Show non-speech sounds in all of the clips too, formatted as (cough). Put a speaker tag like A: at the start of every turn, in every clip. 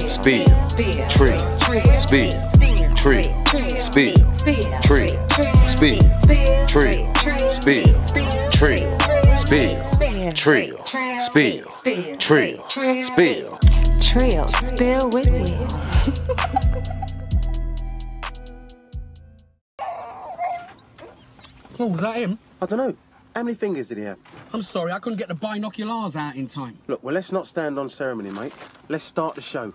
A: spill, trill, spill, trill, spill, trill, spill, trill, spill, trill, spill, trill, spill, trill, spill.
B: Trill, spill tree spill tree spill with me. (laughs)
C: Oh, was that him?
D: I don't know. How many fingers did he have?
C: I'm sorry, I couldn't get the binoculars out in time.
D: Look, well, let's not stand on ceremony, mate. Let's start the show.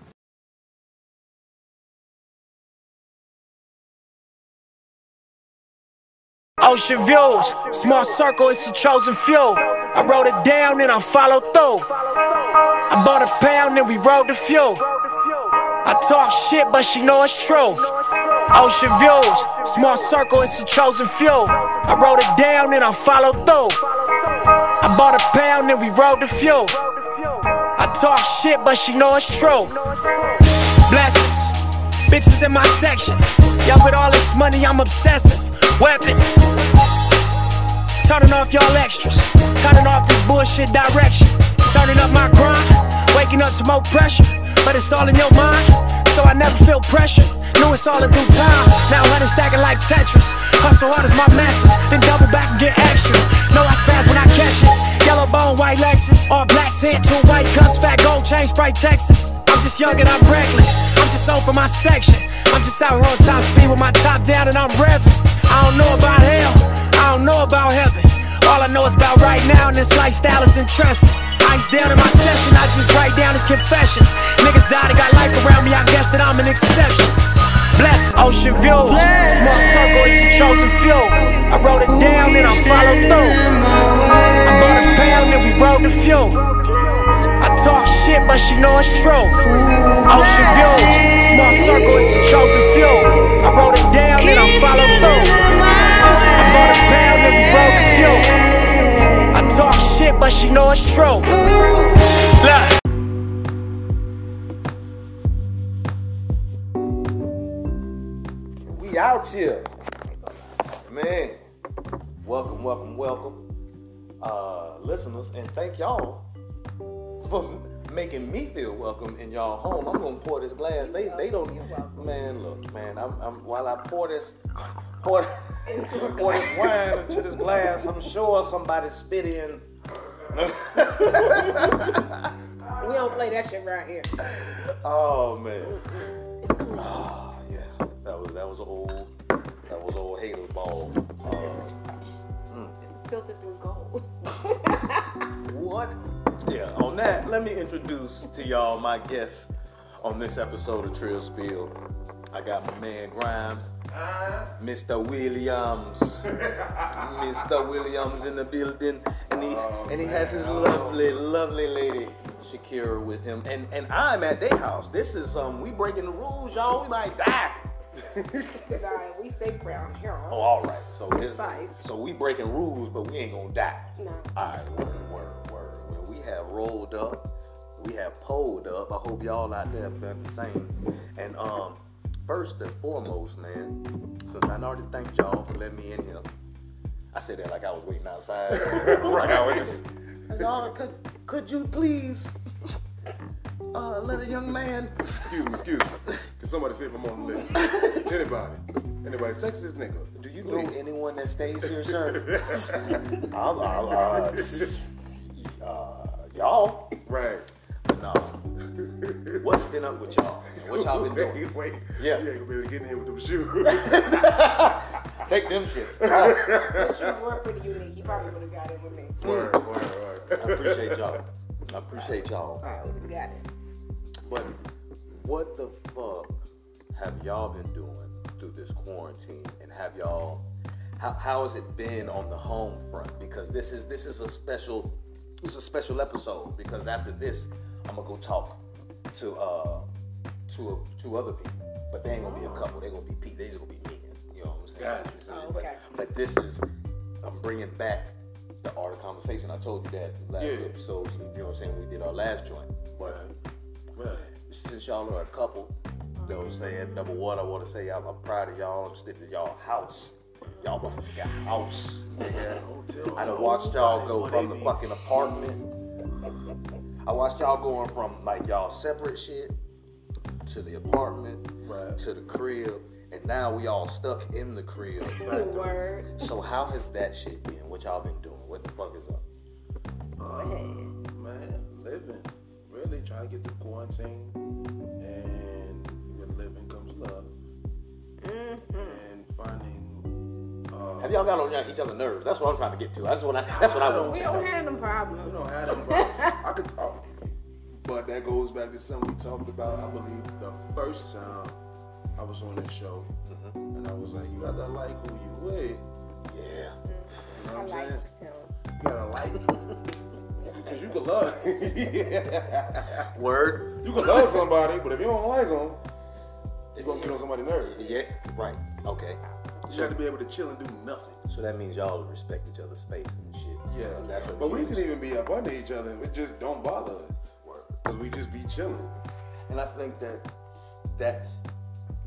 E: Ocean views, small circle, it's a chosen few. I wrote it down and I followed through. I bought a pound and we rode the few. I talk shit, but she know it's true. Ocean views, small circle, it's a chosen few. I wrote it down and I followed through. I bought a pound and we rode the few. I talk shit, but she know it's true. Blessings, bitches in my section. Y'all with all this money, I'm obsessive. Weapons, turning off y'all extras. Turning off this bullshit direction. Turning up my grind, waking up to more pressure. But it's all in your mind, so I never feel pressure. Know it's all in due time. Now honey stacking like Tetris. Hustle hard as my message, then double back and get extras. Know I spaz when I catch it. Yellow bone, white Lexus, all black tint, two white cups, fat gold chain, Sprite Texas. I'm just young and I'm reckless. I'm just on for my section. I'm just out here on top speed with my top down and I'm revving. I don't know about hell, I don't know about heaven. All I know is about right now, and this lifestyle is interesting. Ice down in my session, I just write down his confessions. Niggas died and got life around me, I guess that I'm an exception. Blessed ocean views, small circle, it's a chosen few. I wrote it down and I followed through. I bought a pound and we rode the few. Talk shit, but she know it's true. Ocean views, small circle, it's a chosen few. I wrote it down and I followed through. I bought a pound and we rode the few. I talk shit, but she know it's true. Look.
F: We out here. Man, welcome, welcome, welcome. Uh, listeners, and thank y'all for making me feel welcome in y'all home. I'm gonna pour this glass. They they don't man, look, man, I'm, I'm while I pour this pour, pour this wine into this glass, I'm sure somebody spit in
G: We don't play that shit right here.
F: Oh man. Oh yeah. That was that was old that was old Halo ball. Uh,
G: It's filtered through gold. (laughs)
F: what? Yeah, on that, let me introduce to y'all my guest on this episode of Trill Spill. I got my man Grimes, Mr. Williams. (laughs) Mr. Williams in the building. And he and he has his lovely, lovely lady Shakira with him. And and I'm at their house. This is um we breaking the rules, y'all. We might die.
G: Nah, we safe around here.
F: Oh, all right. So this, so we breaking rules, but we ain't gonna die.
G: No.
F: All right, word, word, word. Well, we have rolled up, we have pulled up. I hope y'all out there have done the same. And um, first and foremost, man, since I already thanked y'all for letting me in here. I said that like I was waiting outside. (laughs) like I was just. Y'all, could could you please uh, let a young man
H: Excuse me, excuse me. Can somebody see if I'm on the list? Anybody? Anybody? Text this nigga.
F: Do you know anyone that stays here, sir? (laughs) I'm, I'm, uh, (laughs) uh, y'all.
H: Right.
F: No. (laughs) What's been up with y'all? What y'all been doing? (laughs)
H: Wait, wait.
F: Yeah.
H: You ain't gonna be able to get in here with them shoes. (laughs)
F: Take them shit.
G: The shoes were pretty unique. He probably would have got it with me.
H: word, word,
F: I appreciate y'all. I appreciate y'all.
G: Alright, we got it.
F: But what the fuck have y'all been doing through this quarantine? And have y'all how, how has it been on the home front? Because this is this is a special this is a special episode because after this I'm gonna go talk to uh to two other people. But they ain't gonna be a couple, they gonna be people, they just gonna be me. You know what I'm saying?
H: Gotcha.
G: Oh,
F: But,
G: okay.
F: but this is I'm bringing back the art of conversation. I told you that last
H: Yeah.
F: episode. You know what I'm saying? We did our last joint. But
H: Right.
F: since y'all are a couple, you know what I'm saying? Number one, I want to say I'm, I'm proud of y'all. I'm sitting in y'all house. Y'all motherfucking got a house. nigga.
H: tell
F: I done watched y'all go from the fucking apartment. I watched y'all going from like y'all separate shit to the apartment,
H: Right.
F: to the crib, and now we all stuck in the crib. (laughs)
G: Word.
F: So how has that shit been? What y'all been doing? What the fuck is up?
H: Um, man, living. Really trying to get through quarantine. And with living comes love. And finding.
F: Have y'all got on each other's nerves? That's what I'm trying to get to. That's what I. That's what I want
G: We
F: to
G: don't
F: know.
G: have them
H: We
G: problems.
H: don't have them problems. (laughs) I could, oh, but that goes back to something we talked about. I believe the first time I was on this show,
F: Mm-hmm.
H: and I was like, "You gotta like who you with."
F: Yeah.
H: You know
G: I
H: what I'm
G: like
H: saying?
G: him.
H: You gotta like, (laughs) because you can love, (laughs)
F: Word.
H: you can love somebody, but if you don't like them, you're gonna get on somebody's nerves.
F: Yeah. Right. Okay.
H: You have to be able to chill and do nothing.
F: So that means y'all respect each other's space and shit.
H: Yeah,
F: That's
H: but we can even be up under each other. It just don't bother us because we just be chilling.
F: And I think that that's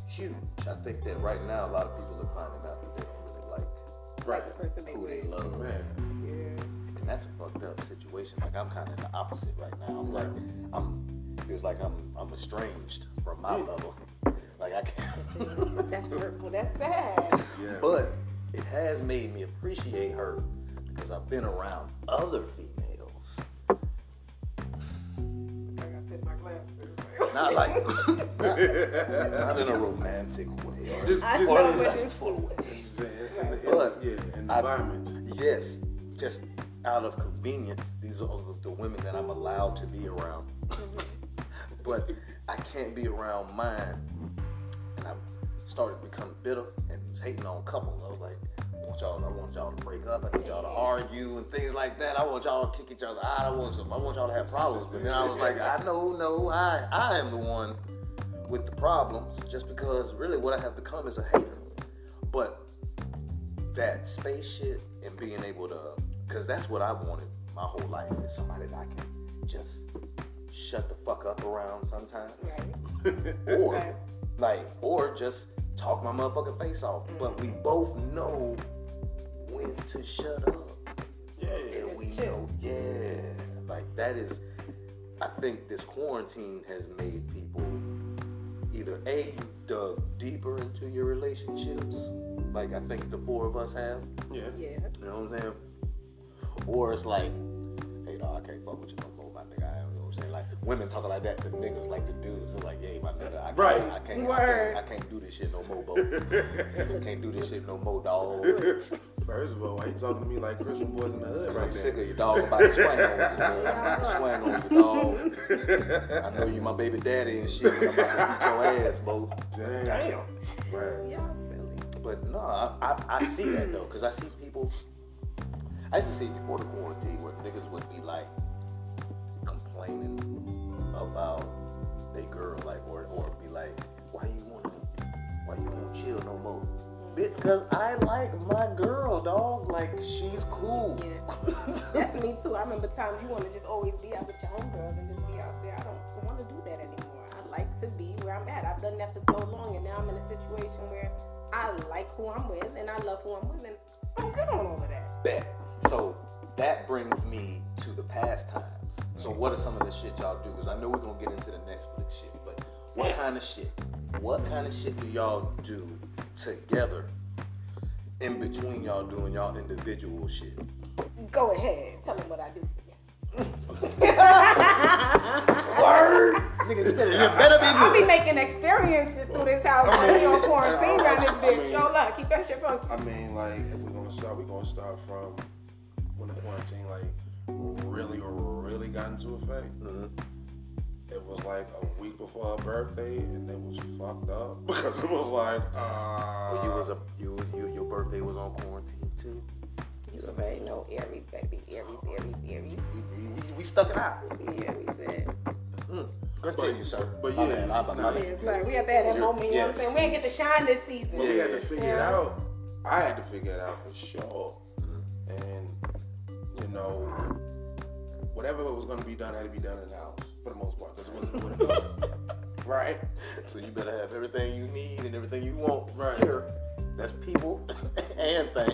F: huge. I think that right now a lot of people are finding out that they don't really like
H: Right,
G: Person they
F: who they love.
H: man. Yeah.
F: And that's a fucked up situation. Like I'm kind of the opposite right now. I'm like, I'm feels like I'm I'm estranged from my lover. Like I can't. (laughs)
G: That's hurtful. That's sad.
H: Yeah,
F: but it has made me appreciate her because I've been around other females.
G: I gotta my glasses.
F: Not like (laughs) not, not in a romantic way. Or,
H: just, just,
F: or in a
G: you-
F: lustful way.
H: in, in, the- in,
F: But
H: yeah, in
F: I-
H: environment.
F: Yes, just out of convenience, these are the, the women that I'm allowed to be around. Mm-hmm. (laughs) but I can't be around mine. I started to become bitter and was hating on couples. I was like, I want y'all, I want y'all to break up. I need y'all to argue and things like that. I want y'all to kick each other out. I want, some, I want y'all to have problems. But then I was like, I know, no, I, I am the one with the problems just because really what I have become is a hater. But that space shit and being able to, because that's what I wanted my whole life is somebody that I can just shut the fuck up around sometimes.
G: Right. (laughs)
F: Or,
G: Right.
F: Like, or just talk my motherfucking face off. But we both know when to shut up.
H: Yeah,
F: And we
G: Chill.
F: know, yeah. Like, that is, I think this quarantine has made people either A, you dug deeper into your relationships, like I think the four of us have.
H: yeah.
G: Yeah.
F: You know what I'm saying? Or it's like, hey, dog, I can't fuck with you no more, I'm saying? Like, women talking like that to niggas, like the dudes. They're like, hey, my nigga, I can't,
H: Right.
F: I, can't, I, can't, I can't do this shit no more, bro. (laughs) Can't do this shit no more, dog.
H: First of all, why you talking to me like Christian boys in the hood right
F: I'm sick
H: now?
F: of you, dog. I'm about to swing on you, man. I'm about to swing on you, dog. I know you my baby daddy and shit, but I'm about to beat your ass, bro.
H: Damn. Right.
G: Y'all silly.
F: But no, I, I, I see that though, because I see people. I used to see it before the quarantine where niggas would be like complaining about they girl, like, or, or be like, why you wanna, why you won't chill no more? Bitch, cause I like my girl, dog. Like she's cool.
G: Yeah. (laughs) That's me too. I remember times you want to just always be out with your homegirls and just be out there. I don't want to do that anymore. I like to be where I'm at. I've done that for so long, and now I'm in a situation where I like who I'm with and I love who I'm with, and I'm good on all of that.
F: Bet. So that brings me to the past times. So what are some of the shit y'all do? Because I know we're gonna get into the Netflix shit, but what kind of shit? What kind of shit do y'all do together in between y'all doing y'all individual shit?
G: Go ahead, tell them what I do. (laughs)
F: Word, nigga, you better, you better be
G: I'll be making experiences through this house
H: I mean,
G: on quarantine around this
H: I mean-
G: Show love, keep that shit funky.
H: I mean, like, if we're gonna start, we're gonna start from when the quarantine, like, really, really got into effect. It was like a week before her birthday, and it was fucked up (laughs) because it was like, uh,
F: Well, you was a you, you your birthday was on quarantine too.
G: You already know Aries, baby. Aries, Aries, Aries.
F: We, we, we stuck it out.
G: Aries, said.
F: Mm. Continue, sir.
H: but
F: My
H: yeah,
F: bad, my bad, my bad.
G: It's like we have to have that moment, you know what I'm saying? We ain't get to shine this season.
H: But we had to
F: Yeah.
H: figure it out. I had to figure it out for sure. And you know, whatever was going to be done had to be done in the house for the most part because it wasn't going (laughs) to right.
F: So you better have everything you need and everything you want
H: Right.
F: here. That's people (coughs) and things.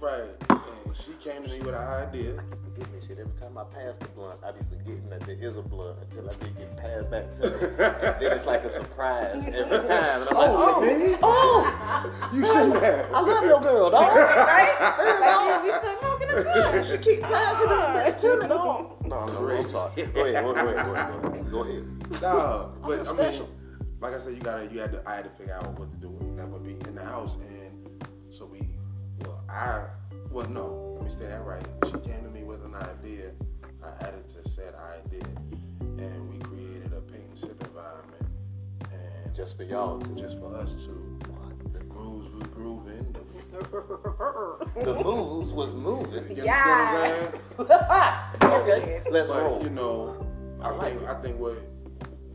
H: Right. And she came to me with an idea.
F: Forget this shit. Every time I pass the blunt, I be forgetting that there is a blunt until I be getting passed back to me. and then it's like a surprise every (laughs) time. And I'm oh, like,
H: Oh,
F: oh,
H: me?
F: oh,
H: You shouldn't oh, have.
F: I love your girl, dog. (laughs)
G: Right? Like, yeah, we still smoking this blunt.
F: she keep passing this bitch to me, dog. No, no, I'm
H: Crazy.
F: sorry. Go ahead, go ahead, go ahead, go ahead. Go ahead.
H: No, but I mean, like I said, you gotta, you had to, I had to figure out what to do. And that would be in the house, and so we, well, I, well, no, let say that right. She came to me with an idea. I added to said idea, and we created a paint and sip environment, and
F: Just for y'all two.
H: just for us two. The grooves was grooving. The, (laughs)
F: The moves was moving.
H: you
G: Yeah.
H: understand what I'm saying? (laughs)
F: okay, let's
H: But
F: roll.
H: you know, I,
F: I like
H: think
F: it.
H: I think what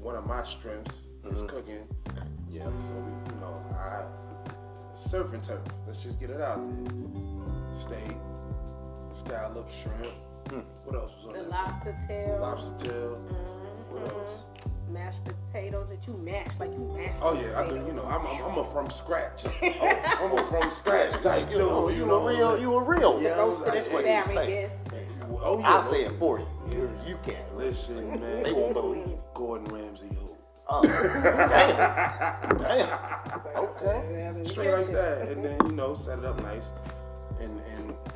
H: one of my strengths is
F: Mhm.
H: cooking.
F: Yeah.
H: So we, you know, I surf and turf. Let's just get it out there. Steak, scallop, shrimp.
F: Hmm.
H: What else was on
G: The
H: there?
G: lobster tail.
H: Lobster tail. What
G: Mhm.
H: else?
G: Mashed potatoes that you mash like you mash.
H: Oh yeah, I do. You know, I'm, I'm, I'm a from scratch. (laughs) I'm a from scratch type
F: You
H: dude.
F: know,
H: you
F: you
H: know,
F: a real, you a real.
H: Yeah, I was-
F: That's what you say.
G: asparagus.
H: Oh yeah,
F: I'll say it for you.
H: Yeah.
F: You can't.
H: Listen, man.
F: They won't believe.
H: Gordon Ramsay who?
F: Oh, (laughs) damn. Damn. Okay.
H: straight like that, and then you know set it up nice, and and and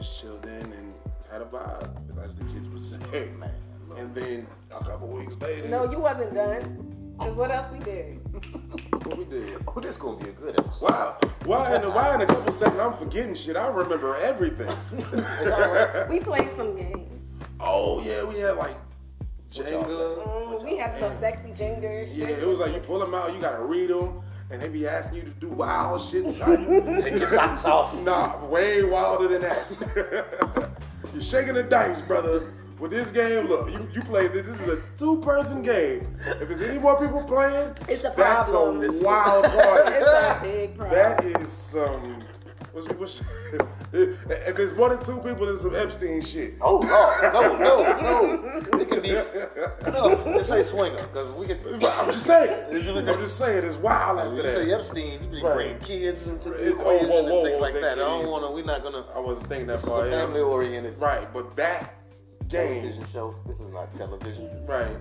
H: just chilled in and had a vibe, as the kids would say. (laughs)
F: Man,
H: And then a couple weeks later,
G: No, you wasn't done. Cause what else we did? (laughs)
H: what we did?
F: Oh, this gonna be a good episode.
H: Wow, why in a, why in a couple seconds I'm forgetting shit. I remember everything. (laughs)
G: We played some games.
H: oh yeah, we had like Jenga.
G: Mm, we had some sexy jingers.
H: Yeah, it was like you pull them out, you gotta read them, and they be asking you to do wild shit, son. (laughs)
F: Take your socks off.
H: Nah, way wilder than that. (laughs) You're shaking the dice, brother. With this game, look, you, you play this. This is a two-person game. If there's any more people playing,
G: It's a
H: that's
G: problem.
H: a wild party. (laughs)
G: it's a big problem.
H: that is some. What's, what's, (laughs) if there's more than two people, there's some Epstein shit.
F: Oh, oh, no, no, no. It can be, no, just say swinger, because we can,
H: I'm just saying. I'm just saying. It's wild after
F: you
H: that.
F: say Epstein, you be
H: Right.
F: bringing kids into the
H: oh,
F: equation
H: whoa, whoa,
F: and things like that. I don't want to, we're not going to,
H: I wasn't thinking that far.
F: family oriented
H: Right, but that game,
F: television show. This is not television.
H: right.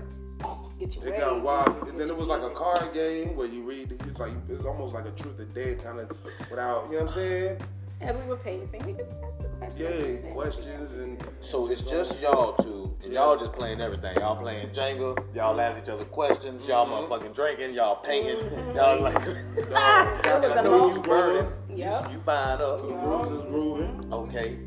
G: Get you
H: It
G: ready.
H: got wild. And then it was like a card game where you read. It's like it's almost like a truth or dare kind of without. You know what I'm saying?
G: As we were pacing, we just asked the questions.
H: Yeah, questions and.
F: So it's just y'all two, and y'all just playing everything. Y'all playing Jenga, y'all ask each other questions, y'all
H: Mm-hmm.
F: motherfucking drinking, y'all painting, (laughs) y'all like,
G: was (laughs)
F: I
G: a
F: know you
G: long-
F: burning,
G: Yep.
F: you, you find up.
H: The Bruce is grooving.
F: Okay.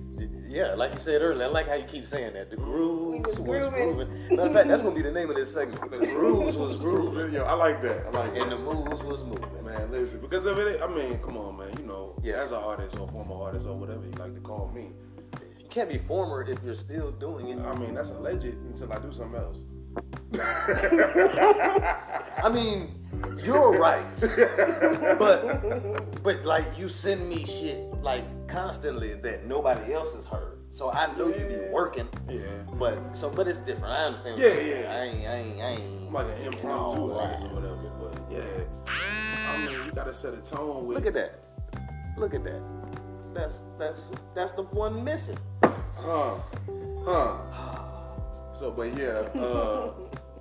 F: Yeah, like you said earlier, I like how you keep saying that. The mm-hmm. grooves
G: was
F: was
G: grooving.
F: grooving. Matter of fact, that's gonna be the name of this segment. The grooves was grooving,
H: Grooving. Yo, I like that. I like
F: and
H: that.
F: the moves was moving.
H: Man, listen, because of it, I mean, come on, man. You know,
F: Yeah.
H: as an artist or former artist or whatever you like to call me.
F: You can't be former if you're still doing it.
H: I mean, that's alleged until I do something else.
F: I mean, you're right. but but like you send me shit like constantly that nobody else has heard. So I know you be working.
H: Yeah.
F: But so but it's different. I understand. what
H: Yeah, yeah.
F: I ain't I ain't I ain't
H: I'm like an impromptu artist
F: right.
H: or whatever. But yeah, I mean, you gotta set a tone with.
F: Look at that. Look at that. That's that's that's the one missing.
H: Huh. Huh. Ah. So, but yeah, uh,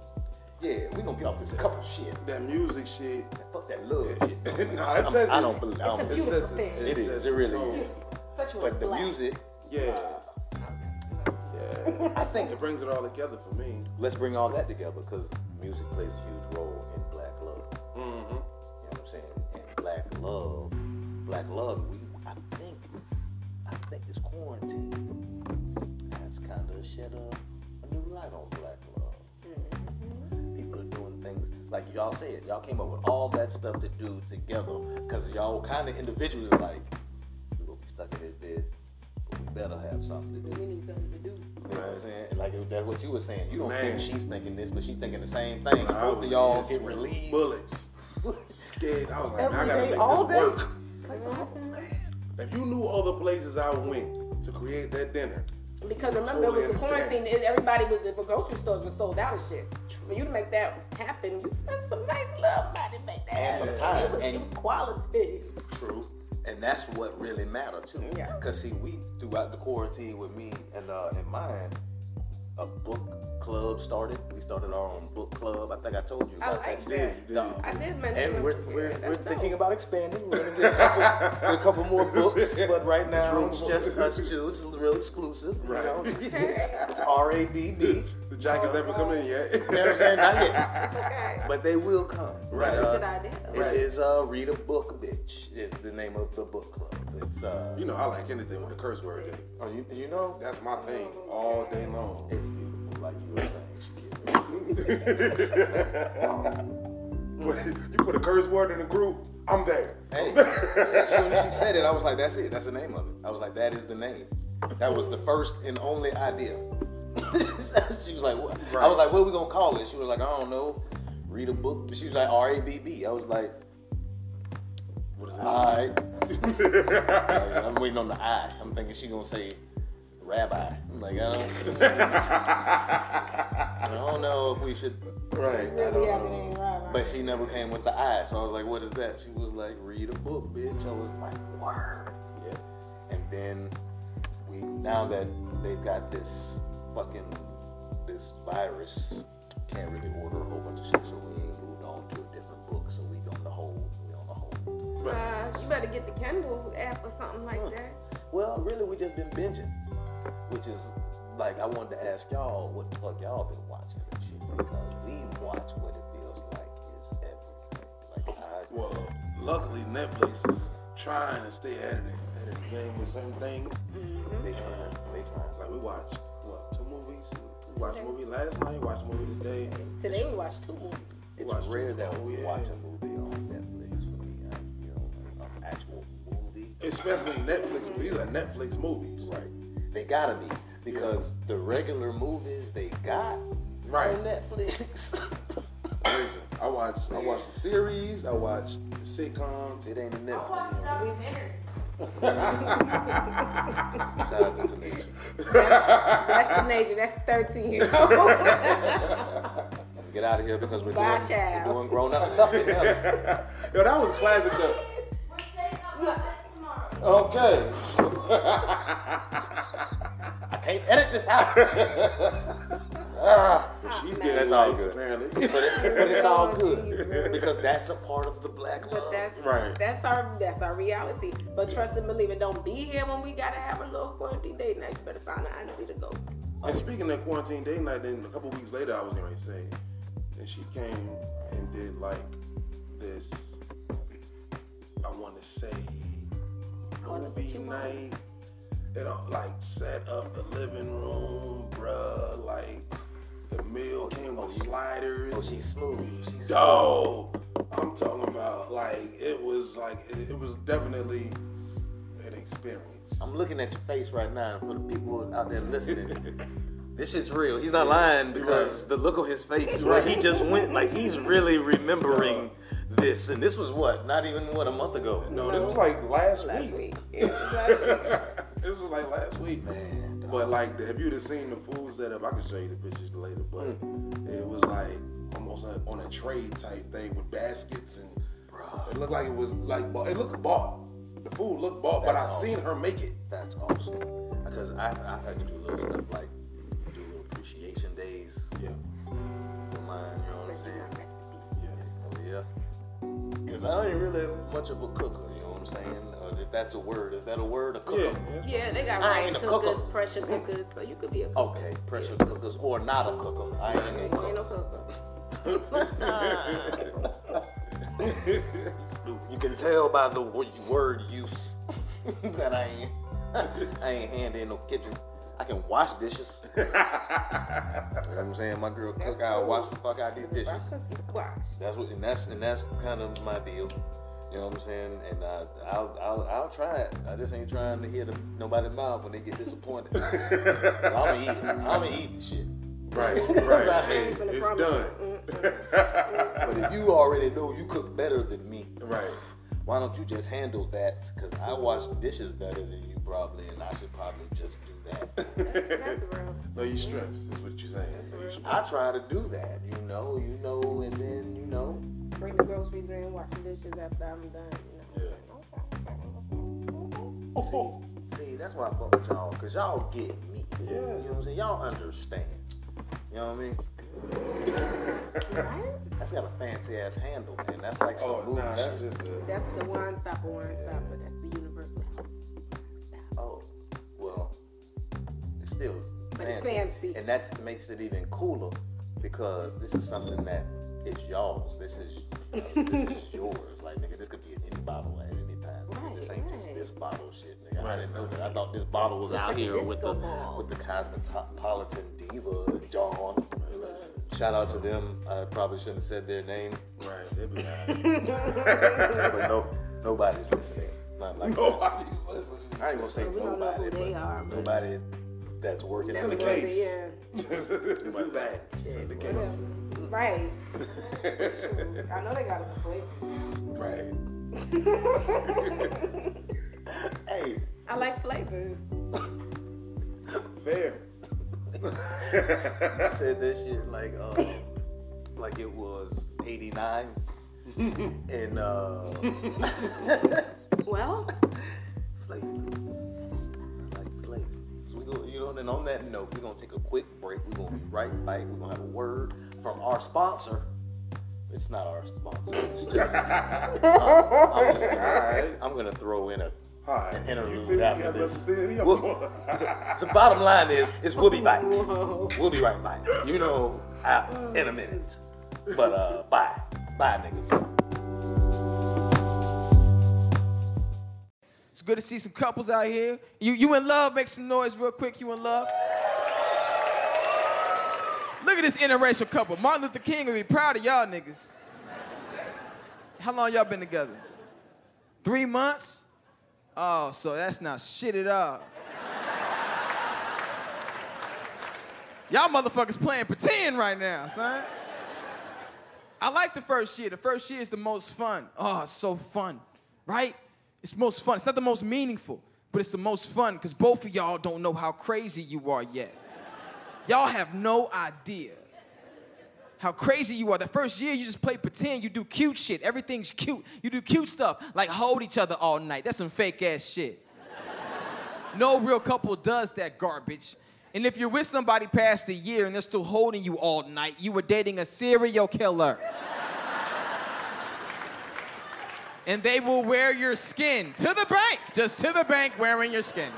H: (laughs)
F: Yeah, we gonna get off this couple shit.
H: that music shit.
F: Fuck that love shit. (laughs)
H: nah, it
F: I'm-
H: says
F: I
H: it's-
F: don't believe. I don't
G: It's a
F: believe.
H: It says
G: beautiful thing.
F: It is,
H: sets
F: it really
H: tone.
F: is.
G: Especially when
F: But the
G: black.
F: music,
H: Yeah. Yeah.
F: I think
H: It brings it all together for me.
F: let's bring all that together because music plays a huge role in black love.
H: Mm-hmm.
F: You know what I'm saying? And black love, black love. We, I think, I think it's quarantine light on black love. People are doing things like y'all said. Y'all came up with all that stuff to do together because y'all kind of individuals like we gonna be stuck in this bed, but we better have something to do.
G: We need something to do.
F: You know what I'm saying? Like that's what you were saying. You don't
H: Man.
F: think she's thinking this, but she's thinking the same thing.
H: I
F: Both of y'all
H: in
F: get
H: with
F: relieved.
H: Bullets. Scared. I was like, man, I gotta
G: day,
H: make
G: all
H: this
G: day.
H: work. Mm-hmm. If you knew all the places I went to create that dinner,
G: Because remember,
H: Totally
G: it was the
H: understand.
G: quarantine. it- Everybody was the grocery stores were sold out of shit. For you to make that happen, you spent some nice love money to make that.
F: And some
G: happen.
F: time,
G: It was,
F: and-
G: it was quality.
H: true.
F: and that's what really mattered too.
G: Yeah.
F: Cause see, we throughout the quarantine with me and uh, and mine, a book club started. We started our own book club. I think I told you
G: I like
F: that.
G: that.
H: did.
F: No.
G: I did mention
F: And we're, we're, we're thinking about expanding. We're gonna get a couple, a couple more (laughs) books, but right now it's just us two. It's real exclusive. You
H: Right.
F: know? (laughs) It's R A B B.
H: The jackets haven't come in yet.
F: You know what I'm saying? Not yet.
G: Okay.
F: But they will come.
H: Right.
F: Uh,
G: Good idea.
F: It is uh, Read a Book, bitch. Is the name of the book club. It's uh,
H: You know, I like anything with a curse word in it.
F: oh, you, you know,
H: That's my thing all day long.
F: it's beautiful, like you were saying. (laughs)
H: you put a curse word in the group, I'm there.
F: Hey, (laughs) as soon as she said it, I was like, "That's it. That's the name of it." I was like, "That is the name." That was the first and only idea. (laughs) she was like, "What?" I was like, "What are we gonna call it?" She was like, "I don't know. Read a book." She was like, "R A B B." I was like,
H: What is that?
F: "All right." I'm waiting on the I. I'm thinking she gonna say rabbi. I'm like, I don't. (laughs) I don't know if we should.
H: right. I don't
G: have it
H: know.
G: ain't.
F: But she never came with the I, so I was like, "What is that?" She was like, "Read a book, bitch." I was like, "Word."
H: Yeah.
F: And then we now that they've got this fucking this virus, can't really order a whole bunch of shit, so we ain't moved on to a different book. So we on the hold. We on the hold.
G: Uh, you better get the Kindle app or something like that.
F: Well, really, we just been binging, which is like I wanted to ask y'all what the fuck y'all been watching and shit because we watch what it feels like is everything. Like I,
H: Well, luckily Netflix is trying to stay ahead of the, ahead of the game with certain things. Mm-hmm.
F: they trying, they trying.
H: Like we watched what two movies? We watched a movie last night. Watched a movie today.
G: Today we watched two movies.
F: It's
H: watched
F: rare
H: it.
F: that
H: Oh,
F: we
H: yeah.
F: watch a movie on Netflix for me. I, you know, an actual movie.
H: Especially Netflix, but these are Netflix movies.
F: Right. They gotta be because the regular movies they got
H: Right.
F: on Netflix. (laughs)
H: Listen, I watched I watched the series. I watched the sitcoms.
F: it ain't a Netflix.
G: Shout
F: Shout out to Tanisha.
G: That's the nation. That's 13 years old. (laughs)
F: Get out of here because we're
G: Bye,
F: doing,
G: child.
F: we're doing grown up stuff in here. (laughs)
H: Yo, that was classic. Though.
F: Okay. I can't edit this out. (laughs) Ah,
H: She's
G: man.
H: getting
F: That's all good.
H: apparently.
F: but, it, but it's all
G: Oh,
F: good because that's a part of the black
G: But that's
H: Right.
G: that's our that's our reality. But trust and believe it. Don't be here when we gotta have a little quarantine date night. You better find an auntie to go.
H: And speaking of quarantine day night, then a couple weeks later, I was going to say, and she came and did like this. I want to say
G: Call it what
H: movie
G: you want.
H: Night. It uh, like set up the living room, bruh. Like the meal came with sliders.
F: Oh, she's smooth. She's
H: Dog, I'm talking about like it was like it, it was definitely an experience.
F: I'm looking at your face right now for the people out there listening. (laughs) This shit's real. He's not lying because
H: Right.
F: the look on his face, where he just went, like he's really remembering this. And this was what? Not even what a month ago.
H: No, this was like last,
G: Last
H: week.
G: week. Yeah, (laughs) it was
H: this was like last week. Man, but like, have you'd have seen the food setup? I can show you the pictures later. But mm. it was like almost a, on a trade type thing with baskets and it looked like it was like bought- it looked bought. The food looked bought, but
F: That's
H: I
F: awesome.
H: seen her make it.
F: That's awesome. Because I I had to do little stuff like do little appreciation days
H: Yeah,
F: for mine. You know what I'm saying?
H: yeah.
F: Oh yeah. Because I ain't really much of a cooker. You know what I'm saying? Or if that's a word, is that a word? A cooker?
H: Yeah, yeah.
G: Yeah, they got
F: I
G: rice cookers,
F: cooker.
G: pressure cookers, so you could be a cooker.
F: Okay, pressure cookers or not a cooker. I ain't a
G: You ain't no
F: cooker.
G: cooker. (laughs)
F: You can tell by the word use (laughs) that I ain't (laughs) I ain't handy in no kitchen. I can wash dishes. (laughs) you know what I'm saying? My girl cook, I'll wash the fuck out these dishes.
G: Rice wash.
F: That's what, and that's and that's kind of my deal. You know what I'm saying? And uh, I'll, I'll I'll try it. I just ain't trying to hear the, nobody's mouth when they get disappointed. (laughs) So I'm gonna eat it. I'm gonna eat the shit.
H: Right, (laughs) right.
F: ain't
G: finna
H: It's done.
F: But if you already know you cook better than me,
H: right.
F: why don't you just handle that? Because I wash dishes better than you probably, and I should probably just do that.
G: That's real. (laughs)
H: No, you strips is what you're saying. No, you.
F: I try to do that, you know, you know, and then you know.
G: Bring the groceries in, wash the dishes after I'm done. You know.
F: See, see, that's why I fuck with y'all, cause y'all get me.
H: Yeah.
F: You know what I'm saying? Y'all understand. You know what I mean? That's got a fancy ass handle, man. That's like some
H: Oh,
F: movie
H: nah, that's
F: shit.
H: just a.
G: That's the one stopper, one stopper. That's the universal
F: fancy.
G: fancy.
F: and that makes it even cooler because this is something that is y'all's. This is you know, this is (laughs) yours. Like nigga, this could be in any bottle at any time.
G: Right,
F: this ain't just this bottle shit, nigga. I didn't know that. I thought this bottle was out
G: like
F: here with the
G: ball.
F: with the Cosmopolitan Diva John. Shout out to them. I probably shouldn't have said their name,
H: Right, they be alright. (laughs)
F: but no, nobody's listening. Not like that.
H: Nobody's listening.
F: I ain't gonna say
G: We don't know
F: nobody,
G: who they
F: but
G: are, but-
F: nobody that's working (laughs) in the
H: Syndicate.
F: case.
G: Yeah.
H: Do that. Syndicate.
G: Whatever. Right. (laughs) I know they got a flavor.
H: Right. (laughs)
F: Hey,
G: I like flavors.
H: Fair.
F: you said that shit like uh, like it was '89, and uh,
G: Well,
F: we go, you know, and on that note, we're gonna take a quick break. We're gonna be right back. We're gonna have a word from our sponsor. It's not our sponsor. It's just (laughs) I'm, I'm just gonna, I'm gonna throw in a
H: Hi.
F: an interlude after this.
H: to?
F: We'll- (laughs) the bottom line is, is we'll be back. (laughs) We'll be right back. You know, out in a minute. But uh, bye, bye, niggas.
I: It's good to see some couples out here. You you in love? Make some noise real quick. You in love? Look at this interracial couple. Martin Luther King would be proud of y'all niggas. How long y'all been together? Three months? Oh, so that's not shit at all. Y'all motherfuckers playing pretend right now, son. I like the first year. The first year is the most fun. Oh, it's so fun, right? It's most fun. It's not the most meaningful, but it's the most fun because both of y'all don't know how crazy you are yet. Y'all have no idea how crazy you are. The first year you just play pretend, you do cute shit. Everything's cute. You do cute stuff like hold each other all night. That's some fake ass shit. No real couple does that garbage. And if you're with somebody past a year and they're still holding you all night, you were dating a serial killer. And they will wear your skin to the bank, just to the bank wearing your skin.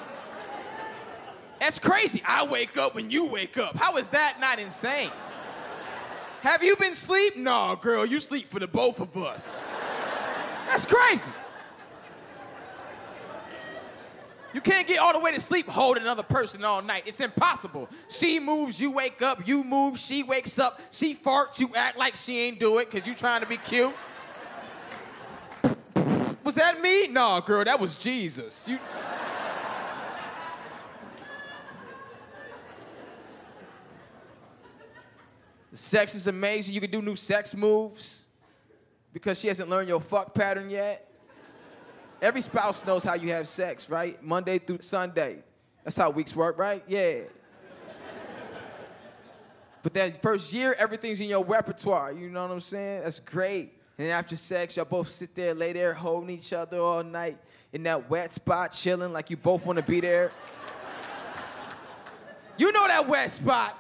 I: That's crazy. I wake up when you wake up. How is that not insane? Have you been sleep? No, girl, you sleep for the both of us. That's crazy. You can't get all the way to sleep holding another person all night. It's impossible. She moves, you wake up, you move, she wakes up, she farts, you act like she ain't do it because you trying to be cute. Was that me? No, girl, that was Jesus. You... Sex is amazing. You can do new sex moves because she hasn't learned your fuck pattern yet. Every spouse knows how you have sex, right? Monday through Sunday. That's how weeks work, right? Yeah. But that first year, everything's in your repertoire. You know what I'm saying? That's great. And after sex, y'all both sit there, lay there, holding each other all night in that wet spot, chilling like you both want to be there. You know that wet spot.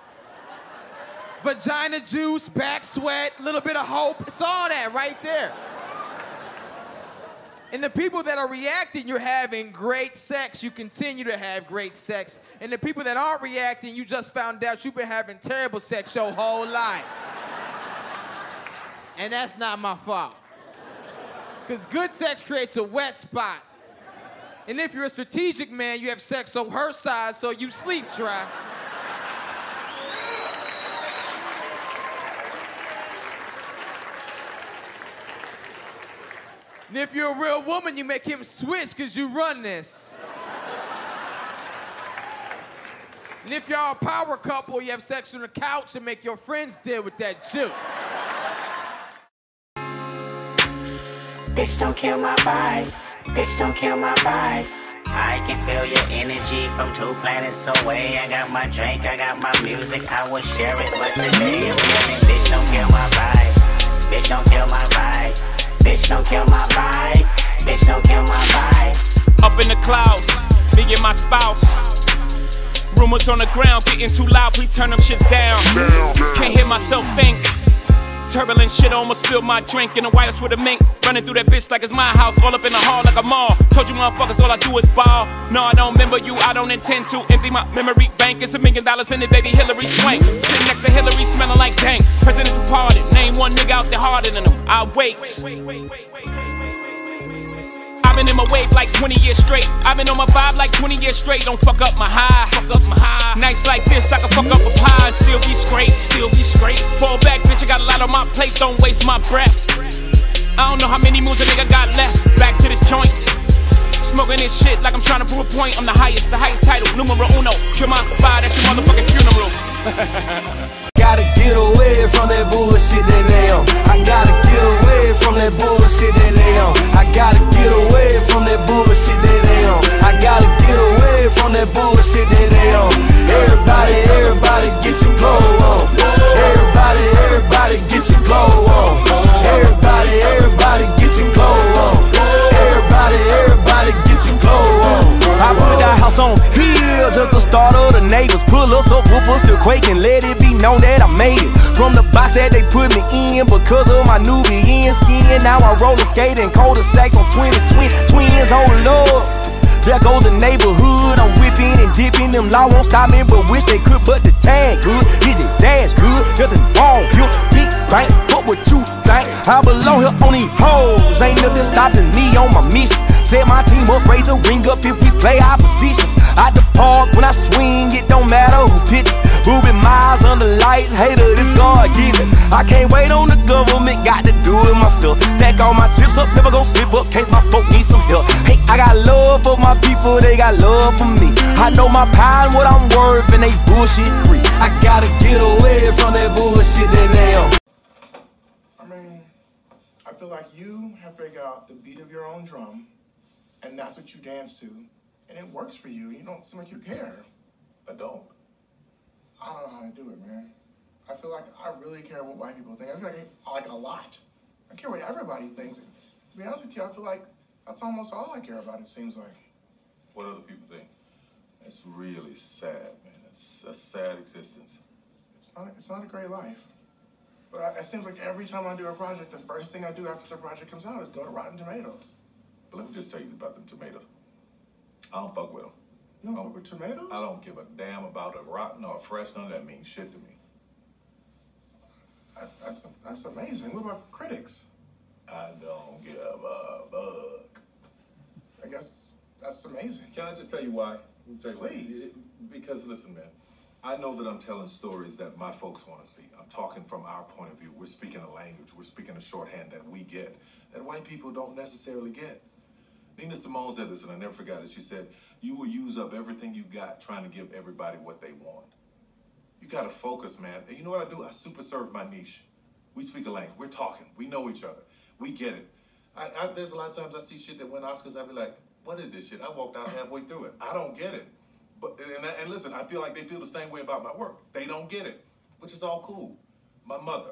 I: Vagina juice, back sweat, little bit of hope. It's all that right there. And the people that are reacting, you're having great sex. You continue to have great sex. And the people that aren't reacting, you just found out you've been having terrible sex your whole life. And that's not my fault. Because good sex creates a wet spot. And if you're a strategic man, you have sex on her side so you sleep dry. And if you're a real woman, you make him switch because you run this. And if y'all a power couple, you have sex on the couch and make your friends deal with that juice.
J: Bitch, don't kill my vibe. Bitch, don't kill my vibe. I can feel your energy from two planets away. I got my drink, I got my music, I will share it. But today I'm yelling, bitch, don't kill my vibe. Bitch, don't kill my vibe. Bitch, don't kill my vibe. Bitch, don't kill my vibe.
K: Up in the clouds, me and my spouse. Rumors on the ground getting too loud, please turn them shits down. Can't hear myself think. Turbulent shit almost spilled my drink in the wireless with a mink. Running through that bitch like it's my house, all up in the hall like a mall. Told you motherfuckers all I do is ball. No, I don't remember you, I don't intend to empty my memory bank. It's a million dollars in it, baby Hilary Swank. Sitting next to Hillary, smelling like dank. Presidential pardon, name one nigga out there harder than him. I wait. I've been in my wave like 20 years straight. I've been on my vibe like 20 years straight. Don't fuck up my high. Fuck up my high. Nights like this, I can fuck up a pie and still be straight. Still be straight. Fall back, bitch. I got a lot on my plate. Don't waste my breath. I don't know how many moves a nigga got left. Back to this joint. Smoking this shit like I'm trying to prove a point. I'm the highest, the highest title, numero uno. Kill my vibe, that's your motherfucking funeral. (laughs)
L: Gotta get away from that bullshit that they on. I gotta get away from that bullshit that they on. Gotta get away from that bullshit that they on. I gotta get away from that bullshit neighbors. Pull us up so woofers still quaking. Let it be known that I made it from the box that they put me in because of my Nubian skin. Now I'm roller skating, colder sacks on 20 twin twins. Oh lord. There goes the neighborhood. I'm whipping and dipping. Them law won't stop me, but wish they could. But the tag good, is it dash good? Nothing wrong here. Big bank, fuck what you. I belong here on these hoes. Ain't nothing stopping me on my mission. Set my team up, raise the ring up if we play our positions. The park when I swing, it don't matter who pitch. Moving miles under lights, hater, this God given. I can't wait on the government, got to do it myself. Stack all my chips up, never gon' slip up, case my folk need some help. Hey, I got love for my people, they got love for me. I know my power and what I'm worth, and they bullshit free. I gotta get away from that bullshit that they on.
H: I mean, I feel like you have figured out the beat of your own drum, and that's what you dance to, and it works for you. You don't seem like you care. I don't. I don't know how to do it, man. I feel like I really care what white people think. I feel like, like a lot. I care what everybody thinks. To be honest with you, I feel like that's almost all I care about. It seems like.
M: What other people think? It's really sad, man. It's a sad existence.
H: It's not. It's not a great life. But I, it seems like every time I do a project, the first thing I do after the project comes out is go to Rotten Tomatoes.
M: But let me just tell you about the tomatoes. I don't fuck with them.
H: You don't fuck with tomatoes?
M: I don't give a damn about a rotten or a fresh. None of that means shit to me.
H: That, that's that's amazing. What about critics?
M: I don't give a fuck.
H: I guess that's amazing.
M: Can I just tell you why? Tell you
H: Please.
M: Why. Because listen, man. I know that I'm telling stories that my folks want to see. I'm talking from our point of view. We're speaking a language. We're speaking a shorthand that we get, that white people don't necessarily get. Nina Simone said this, and I never forgot it. She said, You will use up everything you got trying to give everybody what they want. You got to focus, man. And you know what I do? I super serve my niche. We speak a language. We're talking. We know each other. We get it. I, I, there's a lot of times I see shit that win Oscars. I be like, What is this shit? I walked out halfway through it. I don't get it. But and, and listen, I feel like they feel the same way about my work. They don't get it, which is all cool. My mother,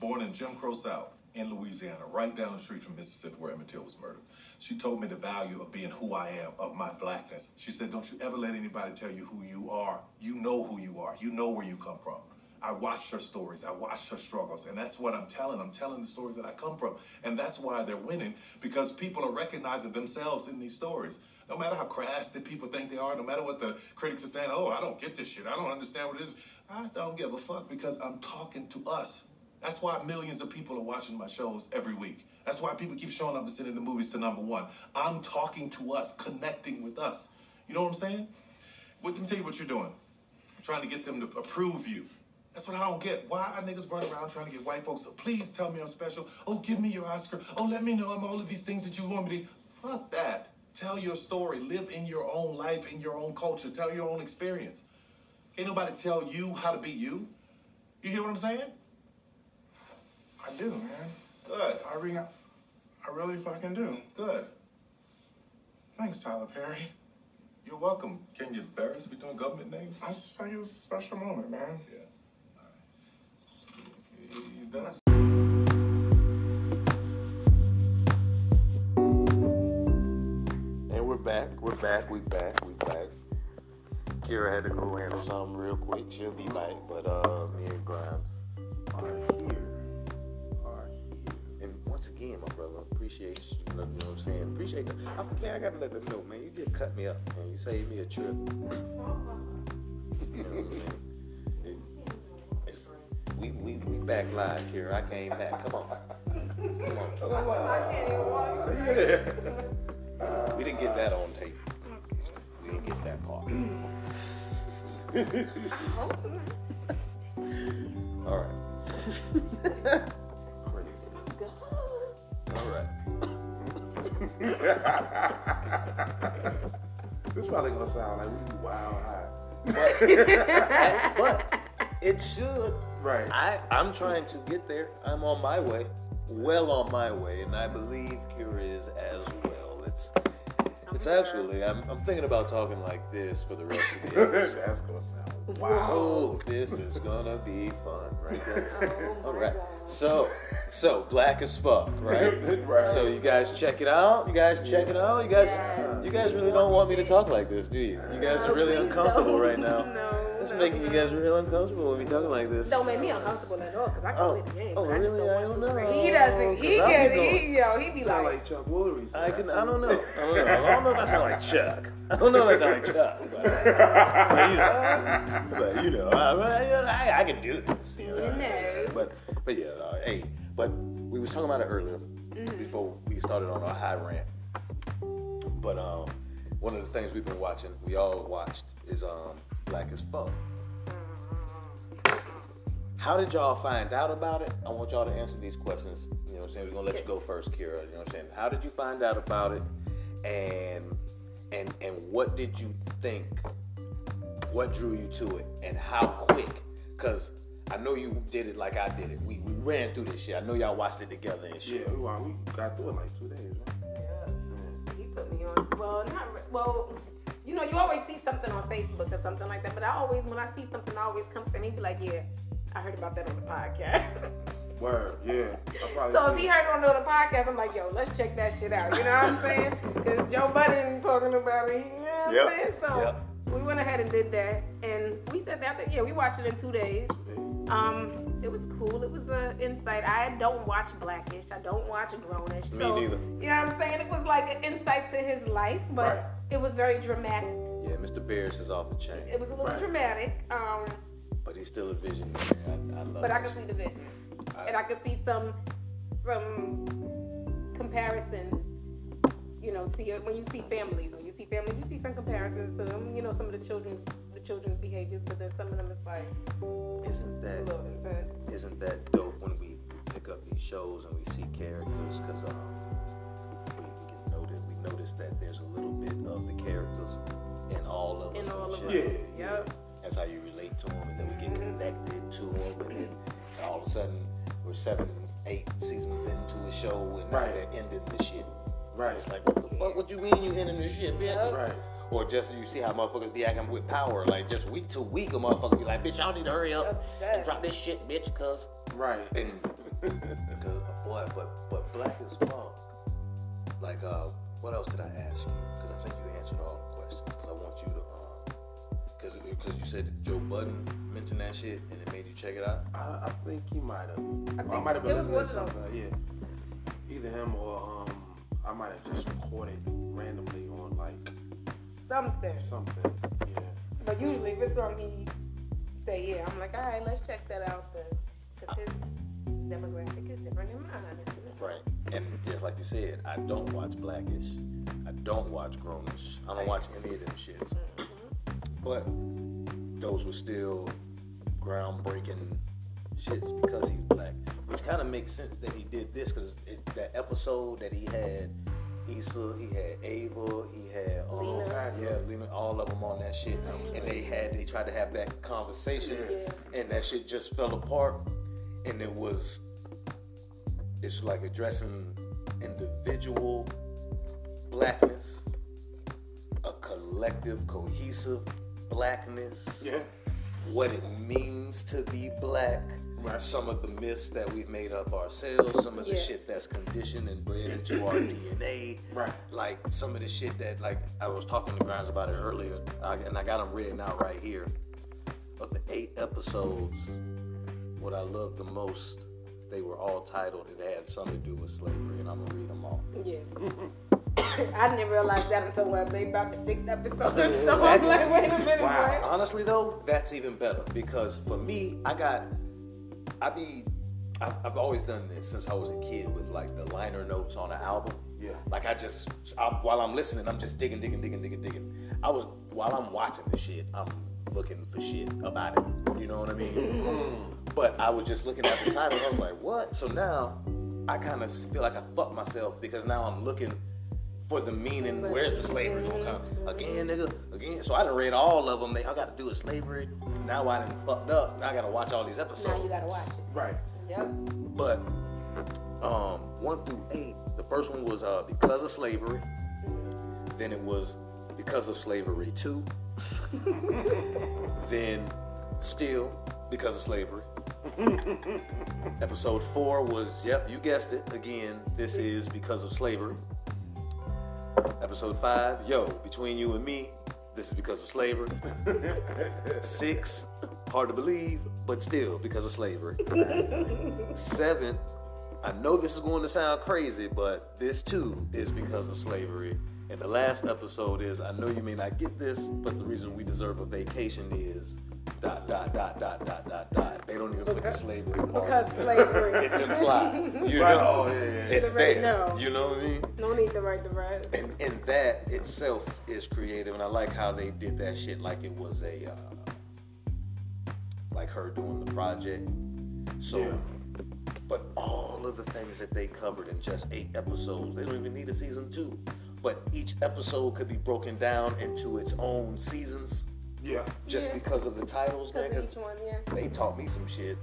M: born in Jim Crow South in Louisiana, right down the street from Mississippi where Emmett Till was murdered. She told me the value of being who I am, of my blackness. She said, Don't you ever let anybody tell you who you are. You know who you are. You know where you come from. I watched her stories. I watched her struggles. And that's what I'm telling. I'm telling the stories that I come from. And that's why they're winning, because people are recognizing themselves in these stories. No matter how crass the people think they are, no matter what the critics are saying, oh, I don't get this shit. I don't understand what it is. I don't give a fuck because I'm talking to us. That's why millions of people are watching my shows every week. That's why people keep showing up and sending the movies to number one. I'm talking to us, connecting with us. You know what I'm saying? What, let me tell you what you're doing. trying to get them to approve you. That's what I don't get. Why are niggas running around trying to get white folks to please tell me I'm special? Oh, give me your Oscar. Oh, let me know I'm all of these things that you want me to. Fuck that. Tell your story. Live in your own life, in your own culture. Tell your own experience. Ain't nobody tell you how to be you. You hear what I'm saying?
H: I do, man.
M: Good.
H: I re- I really fucking do.
M: Good.
H: Thanks, Tyler Perry.
M: You're welcome. Can you embarrass me doing government names?
H: I just felt it was a special moment, man.
M: Yeah. You done?
F: And we're back. We're back. We're back. We're back. Kira had to go handle something real quick. She'll be back. But uh, me and Grimes
H: are here. Are here.
F: And once again, my brother, I appreciate you. You know what I'm saying? Appreciate that. I, man, I gotta let them know, man. You did cut me up, man. You saved me a trip. you know what? It- it's- we, we, we back live, Kira. I came back. Come on. Come on. Yeah. (laughs) We didn't get that on tape. We didn't get that part. All right. All right.
H: this probably gonna sound like we wild high.
F: but it should.
H: Right.
F: I, I'm trying to get there. I'm on my way. Well on my way, and I believe Kira is as well. It's it's actually I'm, I'm thinking about talking like this for the rest of the (laughs) episode.
H: That's gonna sound
F: Wow, this is gonna be fun, right guys? (laughs) Oh all right. So, so black as fuck, right? (laughs)
H: Right.
F: So you guys check it out. You guys check it out. You guys, you guys really don't want me to talk like this, do you? You guys are really (laughs) uncomfortable right now.
G: No.
F: It's making you guys real uncomfortable when we talking like this.
G: Don't make me uncomfortable at all because I can
F: Oh.
G: play the game.
F: Oh,
G: but I just
F: really?
G: don't
F: I
G: want
F: don't
G: to.
F: know.
G: He doesn't. Oh, he
F: 'Cause I'll be
G: gets. He, yo, he be
H: sound
G: like.
H: like Chuck Woolery.
F: I can. I don't know. I don't know. I don't know if I sound like Chuck. I don't know if I sound like Chuck. But, but you know, (laughs) but you know, I, I, I can do this. You know.
G: Know.
F: But but yeah, uh, hey. But we was talking about it earlier
G: Mm-hmm.
F: before we started on our high rant. But um, one of the things we've been watching, we all watched, is um, Black as Fuck. How did y'all find out about it? I want y'all to answer these questions. You know what I'm saying? We're gonna let you go first, Kira. You know what I'm saying? How did you find out about it? And and and what did you think? What drew you to it? And how quick? Cause I know you did it like I did it. We, we ran through this shit. I know y'all watched it together and shit.
H: Yeah, we, we got through it like two days, right?
G: He put me on. Well, not re- well. You know, you always see something on Facebook or something like that. But I always, when I see something, I always come to me be like, "Yeah, I heard about that on the podcast." (laughs)
H: Word, yeah. I probably
G: so if
H: did.
G: he heard on the podcast, I'm like, "Yo, let's check that shit out." You know what I'm saying? Because Joe Budden talking about it. You know what
F: Yep,
G: I'm saying? So
F: yep.
G: We went ahead and did that, and we said that. Yeah, we watched it in two days. Um, it was cool. It was an insight. I don't watch Blackish. I don't watch Grownish.
F: Me
G: so,
F: neither.
G: You know what I'm saying? It was like an insight to his life, but
F: Right.
G: it was very dramatic.
F: Yeah, Mr. Barris is off the chain.
G: It was a little dramatic. Um,
F: But he's still a visionary. I, I love
G: but I can see the vision,
F: I-
G: and I can see some some comparisons. You know, to your, when you see families, when you see families, you see some comparisons to them. You know, some of the children's the children's behaviors, but then some of them is like
F: Isn't
G: a
F: that
G: little intense.
F: isn't that dope when we pick up these shows and we see characters? Because um, we, we can notice we notice that there's a little bit of the characters in all of us.
G: In all
F: and
G: of
F: shit.
G: us. Yep.
F: That's how you relate to them, and then we get connected to them, and then all of a sudden we're seven, eight seasons into a show, and now they're ending the shit.
H: Right.
F: It's like, what the fuck? What you mean you ending this shit, bitch?
H: Right.
F: Or just you see how motherfuckers be acting with power, like just week to week, a motherfucker be like, bitch, y'all need to hurry up and drop this shit, bitch, cause
H: Right.
F: and (laughs) cause boy, but but black as fuck. Like, uh, what else did I ask you? Because I think you answered all the questions. Because I want you to, um, because because you said Joe Budden mentioned that shit and it made you check it out.
H: I, I think he might have. I,
G: think
H: might have been
G: was
H: listening to something. Yeah. Either him or um, I might have just caught it randomly on like
G: something.
H: something. Yeah.
G: But usually, if it's something he say, yeah, I'm like, all right, let's check that out. Because his demographic is different than mine.
F: Right. And just like you said, I don't watch Blackish. I don't watch Grownish. I don't watch any of them shits. Mm-hmm. But those were still groundbreaking shits because he's black. Which kind of makes sense that he did this because that episode that he had Issa, he had Ava, he had um,
G: Lena.
F: yeah, Lena, all of them on that shit, and they had they tried to have that conversation, and that shit just fell apart, and it was it's like addressing individual blackness, a collective, cohesive blackness.
H: Yeah.
F: what it means to be black. Some of the myths that we've made up ourselves, some of the
G: Yeah.
F: shit that's conditioned and bred into our (clears throat) DNA.
H: Right.
F: Like some of the shit that, like, I was talking to Grimes about it earlier, I, and I got them written out right here. Of the eight episodes, what I loved the most, they were all titled. It had something to do with slavery, and I'm gonna read them all.
G: Yeah. (coughs) I didn't realize that until what, maybe about the sixth episode. so (laughs) I'm
F: That's- (laughs)
G: like, wait a minute,
F: Wow.
G: what?
F: Honestly though, that's even better because for me, I got, I be, I've, I've always done this since I was a kid with like the liner notes on an album.
H: Yeah.
F: Like I just, I, while I'm listening, I'm just digging, digging, digging, digging, digging. I was while I'm watching the shit, I'm looking for shit about it. You know what I mean? Mm. but I was just looking at the title. And I was like, what? So now I kind of feel like I fucked myself because now I'm looking for the meaning. Where's the slavery gonna come again, nigga? Again. So I done read all of them. They all got to do with slavery. Now I done fucked up. Now I gotta watch all these episodes.
G: Now you gotta watch it.
H: Right.
G: Yep.
F: But um, one through eight, the first one was uh, because of slavery. Then it was because of slavery two. (laughs) then still because of slavery. (laughs) Episode four was yep, you guessed it. Again, this is because of slavery. Episode five, yo, between you and me, this is because of slavery. (laughs) Six, hard to believe, but still because of slavery. Seven, I know this is going to sound crazy, but this too is because of slavery. And the last episode is I know you may not get this, but the reason we deserve a vacation is dot dot dot dot dot dot dot. They don't even put the slavery part.
G: Because slavery.
F: It's implied. (laughs) You
H: Right.
F: know,
H: Oh, yeah, yeah, yeah.
F: it's
G: Should've already
F: there.
G: known.
F: You know what I mean?
G: No need to write the rest.
F: And, and that itself is creative, and I like how they did that shit like it was a, uh, like her doing the project. So,
H: Yeah.
F: but all of the things that they covered in just eight episodes, they don't even need a season two. But each episode could be broken down into its own seasons,
H: Yeah.
F: just
G: Yeah.
F: because of the titles, man.
G: Because
F: Because
G: each one, yeah.
F: they taught me some shit.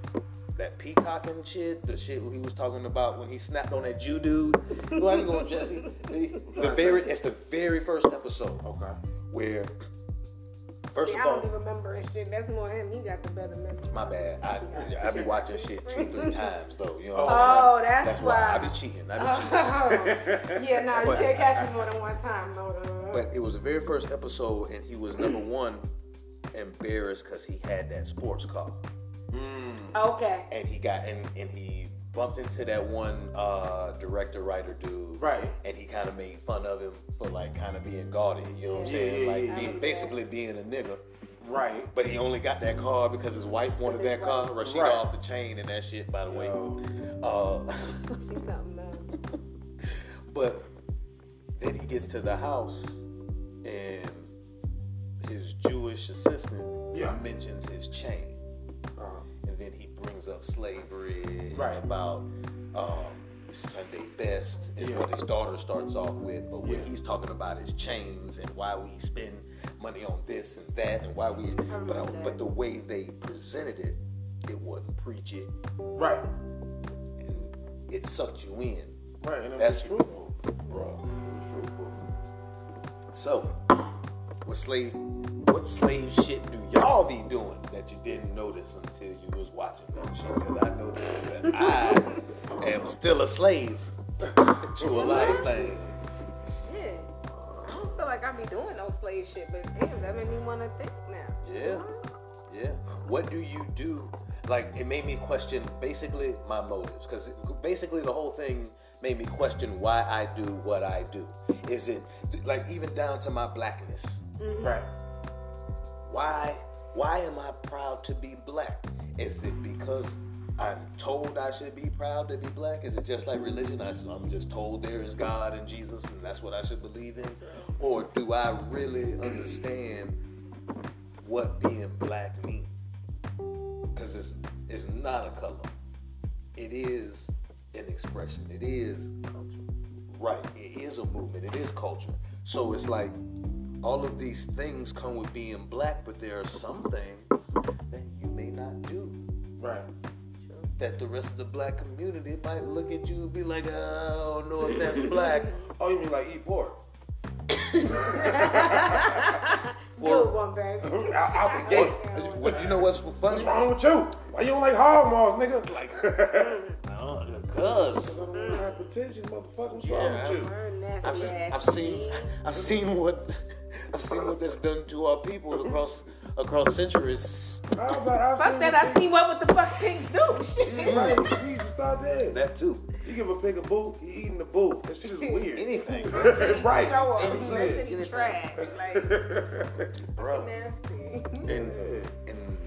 F: That peacocking shit, the shit he was talking about when he snapped on that Jew dude. Where you going, Jesse? The, the very, it's the very first episode
H: Okay.
F: where, first
G: See,
F: of
G: I
F: all,
G: don't even remember his shit. That's more him. He got the better memory.
F: my bad. I I be watching shit two, three (laughs) times though. You know what
G: Oh,
F: I'm saying?
G: Oh, that's
F: that's why I be cheating. I be cheating.
G: Oh, yeah, no, you can't catch me more than one time. No, no.
F: But it was the very first episode, and he was number one embarrassed because he had that sports car.
G: Okay.
F: and he got and, and he bumped into that one uh, director writer dude
H: Right.
F: and he kind of made fun of him for like kind of being gaudy you know what i'm
H: Yeah,
F: saying
H: yeah,
F: like
H: yeah.
F: being, basically being a nigga
H: Right.
F: but he only got that car because his wife wanted that car Rashida
H: Right.
F: off the chain and that shit by the way
H: Yo.
F: uh,
G: She's something, man.
F: but then he gets to the house and his jewish assistant
H: Yeah.
F: mentions his chain
H: Uh,
F: and then he brings up slavery
H: Right.
F: about um, Sunday best is
H: Yeah.
F: what his daughter starts off with, but what
H: Yeah.
F: he's talking about is chains and why we spend money on this and that and why we, but,
G: remember that.
F: but the way they presented it, it wasn't preachy
H: right.
F: and it sucked you in.
H: Right. And
F: That's
H: was truthful, bro. It was truthful.
F: So, what slave, what slave shit do y'all be doing that you didn't notice until you was watching that shit? Because I noticed that I am still a slave to a lot of things.
G: Yeah. I don't feel like I be doing no slave shit, but damn, that made me want to think now.
F: Yeah, yeah. What do you do? Like, it made me question basically my motives. Because basically, the whole thing made me question why I do what I do. Is it, like, even down to my blackness? Mm-hmm.
H: Right.
F: Why why am I proud to be black? Is it because I'm told I should be proud to be black? Is it just like religion? I, am just told there is God and Jesus and that's what I should believe in? Or do I really understand what being black means? Because it's, it's not a color. It is an expression. It is Right. It is a movement. It is culture. So it's like all of these things come with being black, but there are some things that you may not do.
H: Right.
F: That the rest of the black community might look at you and be like, I don't know if that's black. (laughs)
H: Oh, you mean like eat pork? (laughs)
G: Good one, baby. (laughs)
H: out, out the gate.
F: What, you know what's funny?
H: What's wrong with you? Why you don't like hog maws, nigga? Like,
F: Cause
H: hypertension, motherfucker. What's
F: Yeah,
H: wrong with you?
F: I've, se- I've seen I've seen what I've seen what that's done to our people across across centuries.
H: I
G: Fuck that, I see what what the fuck pigs do. Shit. (laughs)
H: Right, you need to start there.
F: That too.
H: You give a pig a boot, he eating the boot. That shit is (laughs) weird.
F: Anything. (laughs)
H: right.
G: Show up.
F: Anything.
G: That shit is trash. Like,
F: Bro.
G: nasty.
F: And and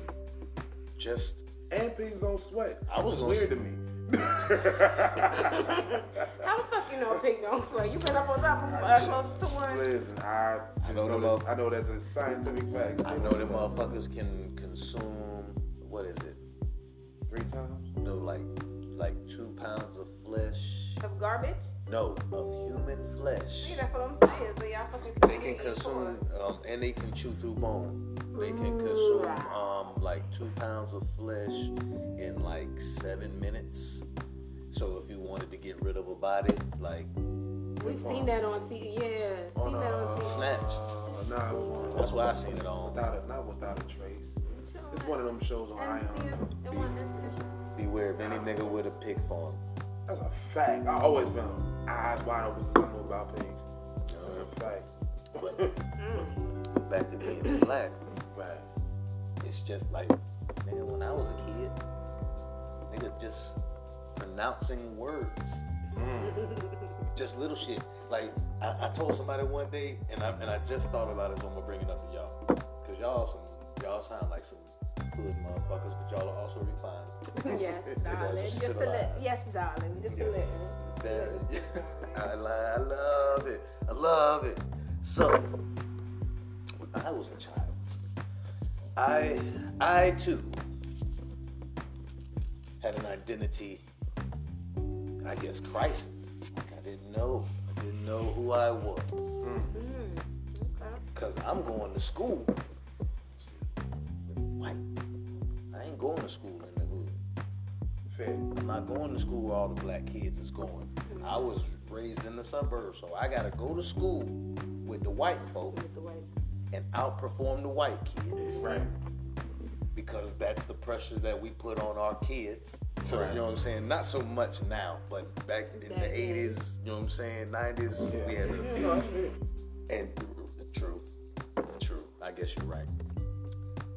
F: just
H: and pigs don't sweat.
F: I was
H: weird to me.
G: How the fuck you know a pig don't sweat? You been up on top of uh, close to one?
H: Listen, I just
F: know
H: know,
F: them
H: that, I know that's a scientific fact.
F: I know them motherfuckers can consume what is it?
H: Three times?
F: No, like like two pounds of flesh.
G: Of garbage?
F: No, of human flesh.
G: See, that's what I'm saying. So y'all fucking
F: They can consume, um, and they can chew through bone. They can consume um, like two pounds of flesh in like seven minutes. So if you wanted to get rid of a body, like
G: We've seen that on TV. Yeah.
H: On
G: seen that on TV.
F: Snatch.
H: Uh, nah, it on.
F: That's why I seen it on.
H: Without a, not without a trace. It's one of them shows on Ion.
F: beware of any nigga with a pig farm.
H: That's a fact. I always been eyes wide open since I knew about pigs. That's a fact.
F: But (laughs) back to being black,
H: right?
F: It's just like, nigga, when I was a kid, nigga just pronouncing words. Mm. Just little shit. Like I, I told somebody one day, and I and I just thought about it, so I'm gonna bring it up to y'all, cause y'all some y'all sound like some hood motherfuckers, but y'all are also refined. (laughs) (laughs)
G: yes, darling. Just a little. Yes, darling. Just a little.
F: Very. (laughs) I, I love it. I love it. So, when I was a child, I I too had an identity, I guess, crisis. Like I didn't know. I didn't know who I was. Cause I'm going to school with white. I ain't going to school in the hood.
H: Fair.
F: I'm not going to school where all the black kids is going. I was raised in the suburbs, so I gotta go to school with the white folk and outperform the white kids.
H: Right.
F: Because that's the pressure that we put on our kids. So
H: Right.
F: you know what I'm saying? Not so much now, but back in the eighties, you know what I'm saying, nineties, we had the
H: Yeah, no,
F: and true, true. I guess you're right.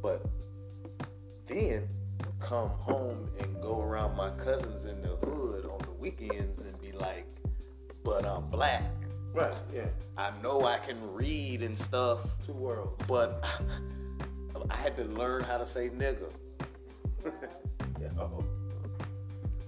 F: But then come home and go around my cousins in the hood on the weekends and be like, but I'm black.
H: Right, yeah.
F: I know I can read and stuff.
H: Two worlds.
F: But (laughs) I had to learn how to say nigga. (laughs)
H: Yo.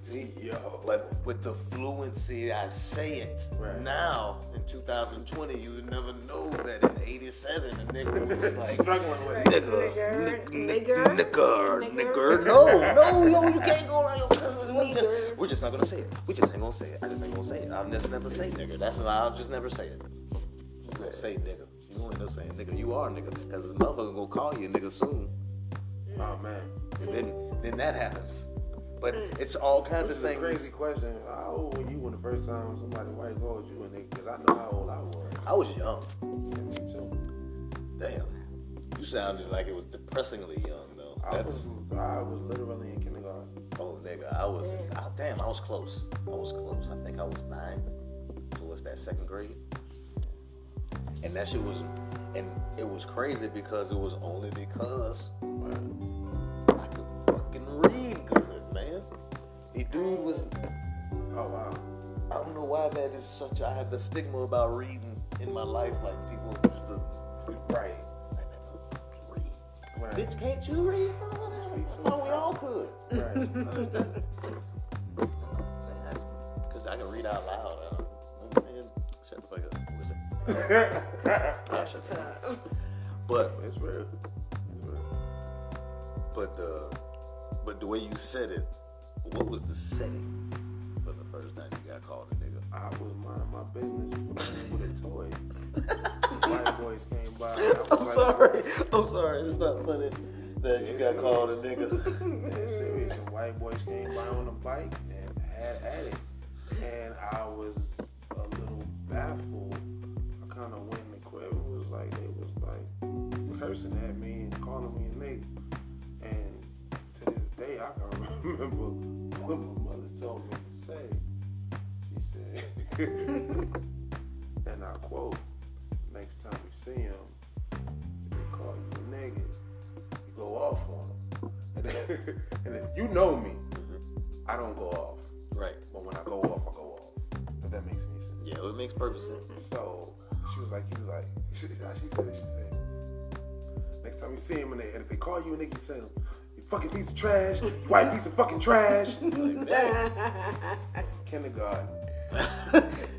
F: See, yo. But with the fluency I say it now in 2020, you would never know that in '87 a nigga was (laughs) like
H: Struggling with it.
F: nigga, nigga, nigga, nigga, nigga. No, no, yo, you (laughs) can't go around your cousins. Nigga. We're just not gonna say it. We just ain't gonna say it. I just ain't gonna say it. I'll just never say nigga. That's why I'll just never say it. You gonna say nigga. You gonna end up saying nigga. You are nigga because this motherfucker gonna call you a nigga soon. Mm.
H: Oh man.
F: And then then that happens. But mm. it's all kinds
H: Which
F: of
H: is a
F: things.
H: crazy question. How old were you when the first time somebody white called you? And they, because I know how old I was.
F: I was young.
H: Yeah, me too.
F: Damn. You sounded like it was depressingly young though.
H: I
F: That's
H: was, I was literally in kindergarten.
F: oh nigga. I was oh, damn. I was close. I was close. I think I was nine. So what's that? Second grade. And that shit was, and it was crazy because it was only because I could fucking read good, man. The dude was.
H: Oh wow.
F: I don't know why that is such. I have the stigma about reading in my life. Like people used to.
H: Right. Right.
F: Bitch, can't you read? Oh, we all could. Because (laughs) I can read out loud. Up. I'll shut the fuck up. But
H: it's real.
F: But uh, but the way you said it, what was the setting for the first time you got called a nigga?
H: I was minding my business with a toy. Some white boys came by.
F: I'm sorry. I'm sorry. It's not funny that you got called a nigga. (laughs)
H: Yeah, serious. Some white boys came by on a bike and had at it. And I was a little baffled. Kind of went in the crib and was like, they was like, cursing at me and calling me a nigga. And to this day, I can (laughs) remember what my mother told me to say. She said, (laughs) and I quote, next time you see him, if they call you a nigga, you go off on him. (laughs) And, and if you know me, mm-hmm. I don't go off.
F: Right.
H: But when I go off, I go off. If that makes any sense.
F: Yeah, it makes perfect sense.
H: So she was like, you like, (laughs) she, she said, she said, next time you see him and, they, and if they call you a nigga, you say, you fucking piece of trash, you white piece of fucking trash. (laughs) Kindergarten.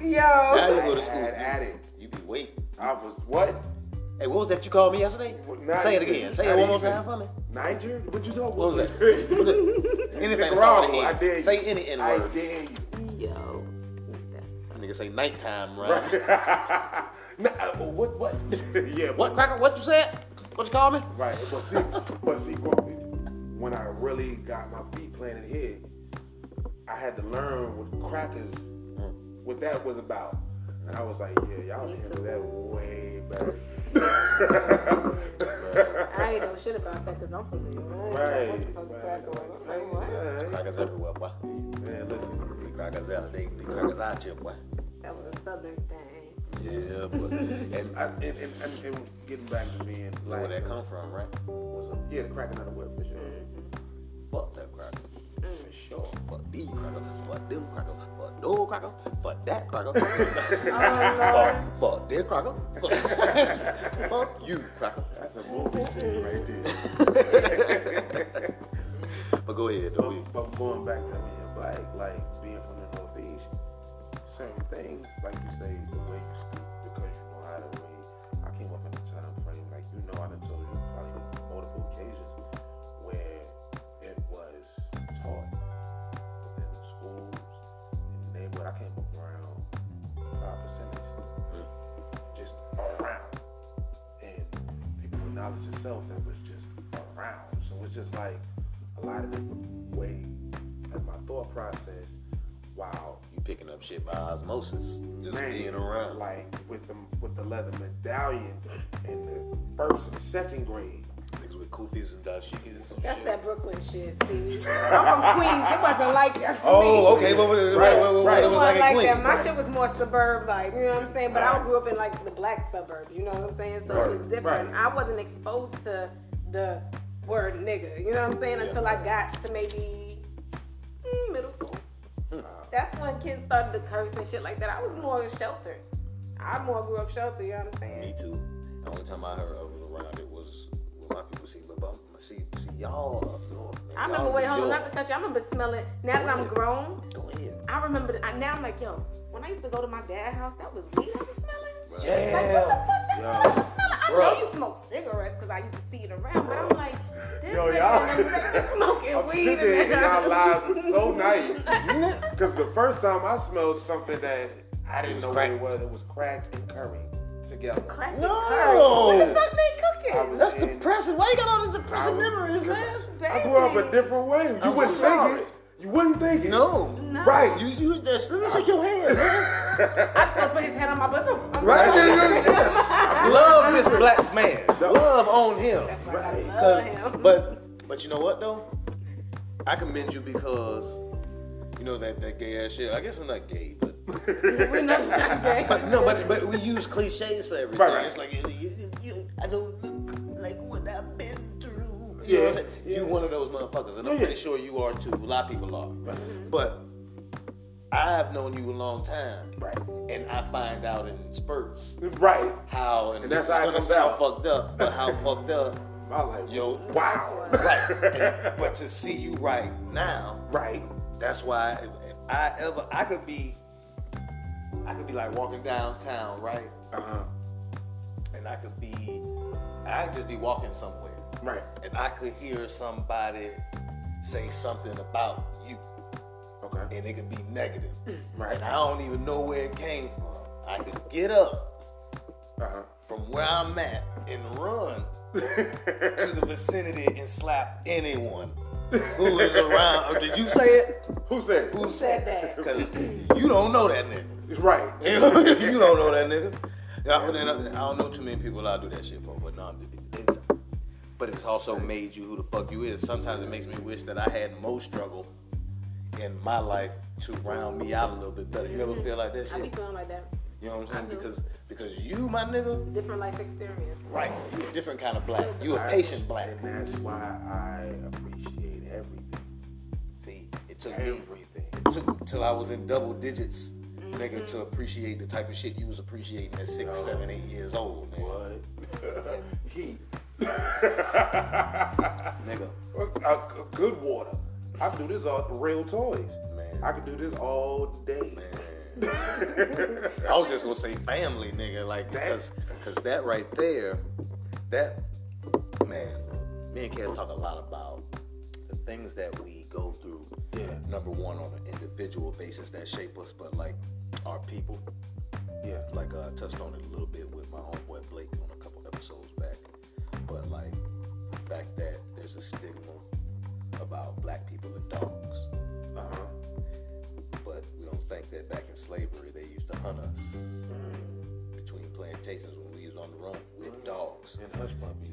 G: Yo.
F: Now you go to school.
H: At, at it.
F: You be waiting.
H: I was what?
F: Hey, what was that you called me yesterday?
H: Not
F: Say it
H: even-
F: again. Say it one more
H: even.
F: time for me.
H: Niger? What'd you say? What
F: was that? What the- (laughs) Anything starting with
H: Nicaragua. I
F: an
H: dare
F: N. Say
H: you.
F: any N
H: I
F: words.
H: dare you.
G: Yo.
F: That nigga say nighttime, right? (laughs)
H: Nah, uh, what? What? (laughs) yeah.
F: What cracker? What you said? What you call me?
H: Right. But see, but see, bro, when I really got my feet planted here, I had to learn what crackers, what that was about. And I was like, yeah, y'all handle that way better. (laughs)
G: I ain't know shit about that because I'm from New York.
H: Right,
G: What the fuck is crack going on? Like, what?
F: There's crackers everywhere, boy.
H: Man, listen.
F: These crackers out. They, they crackers out here, boy.
G: That was a southern thing.
F: Yeah, but (laughs) and,
H: I, and, and, and, and getting back to being
F: where
H: like, where
F: that come from, right?
H: what's up? Yeah, the cracking out of whip for sure. Mm-hmm.
F: Fuck that cracker. Mm.
H: For sure.
F: Fuck these crackers. Fuck them crackers. Fuck those cracker. Fuck that cracker. (laughs) Oh, fuck, fuck this (laughs) cracker. fuck you, cracker.
H: That's a movie scene right there.
F: But go ahead, though.
H: But, but going back to being black, like certain things, like you say, the way you speak, because you know how to way. I came up in a time frame, like you know, I done told you probably multiple occasions where it was taught within the schools, in the neighborhood. I came up around five percentage, just around, and people with knowledge itself that was just around. So it's just like a lot of the way of my thought process. Wow,
F: picking up shit by osmosis, just
H: man,
F: being around.
H: like with the with the leather medallion in the first and second grade.
F: Niggas with kufis and dashikis and
G: That's
F: shit.
G: that Brooklyn shit. See, I'm from Queens. It wasn't like that for me. (laughs)
F: Oh, okay. What, what, what,
H: Right,
F: what, what,
H: right.
F: what
G: It
F: was
G: wasn't
F: like
G: like
F: in
G: that.
F: Queens?
G: My shit was more suburb, like you know what I'm saying. But I grew up in like the black suburbs. You know what I'm saying? So
H: Right,
G: it was different.
H: right.
G: I wasn't exposed to the word nigga. You know what I'm saying?
F: Yeah.
G: Until I got to maybe middle school.
F: Hmm.
G: That's when kids started to curse and shit like that. I was more sheltered. I more grew up sheltered. You know what I'm saying?
F: Me too. The only time I heard of it around it was with my people see, but, but see, see y'all up north. man.
G: I remember
F: Y'all
G: wait,
F: New
G: hold on,
F: York.
G: not to cut you. I remember smelling. Now that I'm grown,
F: Go ahead.
G: I remember. that- I, now I'm like, yo, when I used to go to my dad's house, that was weed I was smelling. Like, what the
F: Yeah.
G: fuck? That's
H: Yo.
G: What I was smelling. I know
F: Bruh.
G: you smoke cigarettes because I used to see it around, but I'm like, this
H: Yo, y'all-
G: in the nigga smoking (laughs)
H: I'm
G: weed
H: sitting
G: in
H: there and y'all lives are so nice. (laughs) Because the first time I smelled something that I didn't know
F: crack.
H: what it was, it was crack and curry together.
G: Crack
F: No.
G: no. What the fuck they cooking?
F: That's
H: in-
F: depressing. Why you got all these depressing
H: was-
F: memories, man?
H: I grew up a different way. You
F: I'm
H: wouldn't
F: sorry.
H: think it. You wouldn't think it.
F: No.
G: No.
H: Right.
F: You, you, just, let me shake your hand, man. (laughs)
G: I still put his head on my bosom. I'm
F: Right?
G: like,
F: Yes, yes. Love this black man. (laughs) Love on him.
G: That's why I
H: Right.
G: love
F: Cause,
G: him.
F: but, but you know what though? I commend you because you know that, that gay ass shit. I guess I'm not gay, but (laughs)
G: we know you're not gay.
F: but no, but but we use cliches for everything.
H: Right, right.
F: It's like you, you, you, I don't You
H: Yeah,
F: know what I'm saying?
H: yeah.
F: You one of those motherfuckers, and I'm pretty
H: yeah.
F: sure you are too. A lot of people are. But I've known you a long time,
H: Right.
F: and I find out in spurts
H: Right.
F: how, and,
H: And that's how
F: gonna sound fucked up, but how (laughs) fucked up,
H: My life.
F: yo,
H: Wow.
F: right? And- (laughs) but to see you right now,
H: Right.
F: that's why if, if I ever, I could be, I could be like walking downtown, right?
H: Uh huh.
F: And I could be, I could just be walking somewhere,
H: Right.
F: and I could hear somebody say something about you,
H: Okay.
F: and it could be negative,
H: Right.
F: and I don't even know where it came from. I could get up
H: Uh huh.
F: from where I'm at and run (laughs) to the vicinity and slap anyone who is around. Or did you say it?
H: Who said it?
F: Who
G: said that? (laughs)
F: Because you don't know that nigga.
H: Right. (laughs)
F: you don't know that nigga. I, don't know too many people I do that shit for, but no, but it's also made you who the fuck you is. Sometimes it makes me wish that I had more struggle in my life to round me out a little bit better. You ever feel like that
G: I be
F: shit?
G: feeling like that.
F: You know what I'm saying? Because because you, my nigga,
G: Different life experience.
F: right? You a different kind of black. You a patient black.
H: And that's why I appreciate everything.
F: See, it took
H: Everything.
F: me. It took until I was in double digits, nigga, to mm-hmm. appreciate the type of shit you was appreciating at six,
H: Oh.
F: seven, eight years old, man.
H: What? (laughs) Heat.
F: Nigga.
H: A good water. I can do this all real toys.
F: Man.
H: I can do this all day. (laughs)
F: I was just gonna say family, nigga, like because because that right there, that man, me and Kaz talk a lot about the things that we go through.
H: Yeah.
F: Number one, on an individual basis that shape us, but like our people.
H: Yeah.
F: Like uh, I touched on it a little bit with my homeboy Blake on a couple episodes back, but like the fact that there's a stigma about black people and dogs.
H: Uh-huh.
F: But we don't think that back in slavery they used to hunt us between plantations when we was on the run with dogs.
H: And hush puppies.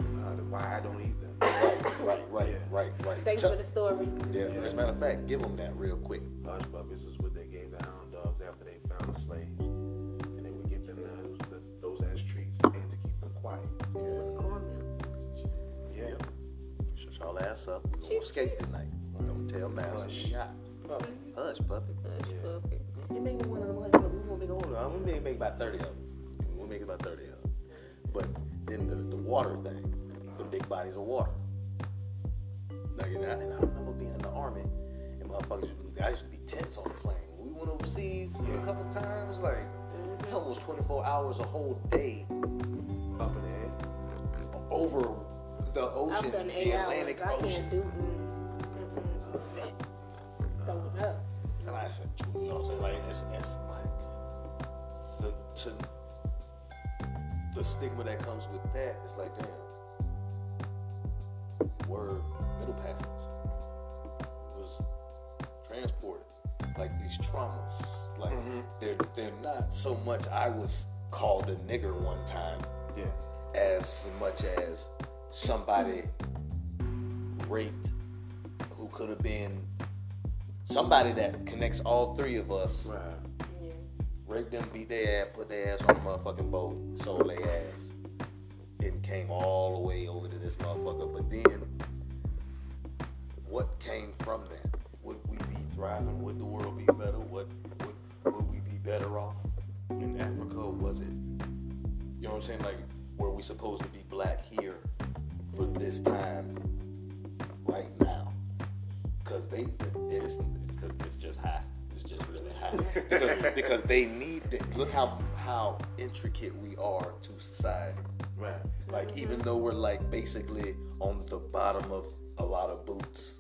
H: Why I don't eat them.
F: Right, right, right, right, right.
G: Thanks
F: Chuck-
G: for the story.
F: Yeah, as a matter of fact, give them that real quick.
H: Hush puppies is what they gave the hound dogs after they found the slaves. And they would give them those, the, those as treats and to keep them quiet. Yeah.
F: Shut y'all ass up. We gonna skate tonight. Don't tell Master we got.
H: Puppy.
F: Hush, puppy.
G: Puppy.
F: You make me one of them hush puppy. We gonna make a hold on. We may make about 30 of them. We'll make about 30 of them. But then the, the water thing, the big bodies of water. Like, and, I, and I remember being in the army, and motherfuckers, used to- I used to be tense on the plane. We went overseas a couple times, like, mm-hmm. it's almost 24 hours a whole day
H: Up in the air.
F: over the ocean, the Atlantic
G: hours. I
F: Ocean.
G: can't do mm. Throwing up.
F: And I said, you know what I'm saying? Like, it's, it's like the to, the stigma that comes with that is like, damn, we were middle passage. We was transported. Like these traumas, like they're they're not so much. I was called a nigger one time,
H: Yeah.
F: as much as somebody raped who could have been somebody that connects all three of us.
H: Right.
F: Raped them, beat their ass, put their ass on the motherfucking boat, sold their ass, and came all the way over to this motherfucker. But then, what came from that? Would we be thriving? Would the world be better? What would, would we be better off in Africa? Was it? You know what I'm saying? Like, were we supposed to be black here for this time, right now? Because they, it's, it's, it's just high. It's just really high. Because, (laughs) because they need. The, look how how intricate we are to society.
H: Right.
F: Like even though we're like basically on the bottom of a lot of boots,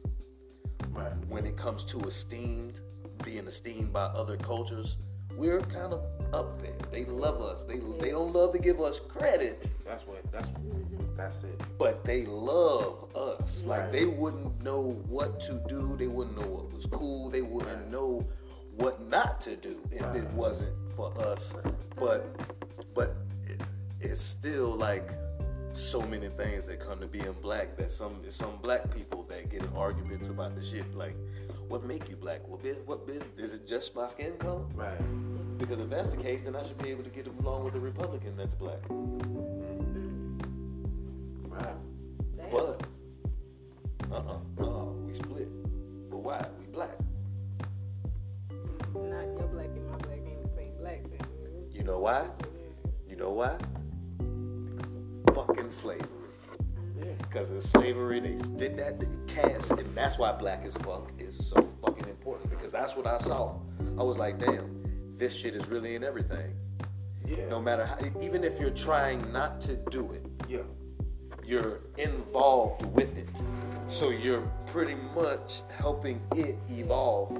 H: Right.
F: when it comes to esteemed, being esteemed by other cultures, we're kind of up there. They love us. They they don't love to give us credit,
H: That's what. That's that's it.
F: but they love us. Like they wouldn't know what to do. They wouldn't know what was cool. They wouldn't know what not to do if it wasn't for us. But but it, it's still like so many things that come to being black that some some black people that get in arguments about the shit like what make you black? What bit what bit is it just my skin color?
H: Right.
F: Because if that's the case, then I should be able to get along with a Republican that's black.
H: Right.
F: But uh-uh, uh, we split. But why? We black.
G: Not your black and my black ain't the same black. Then.
F: You know why? You know why? Because of fucking slavery. Because of slavery, they did that to cast, and that's why black as fuck is so fucking important. Because that's what I saw. I was like, damn, this shit is really in everything.
H: Yeah.
F: No matter how, even if you're trying not to do it,
H: Yeah.
F: you're involved with it. So you're pretty much helping it evolve.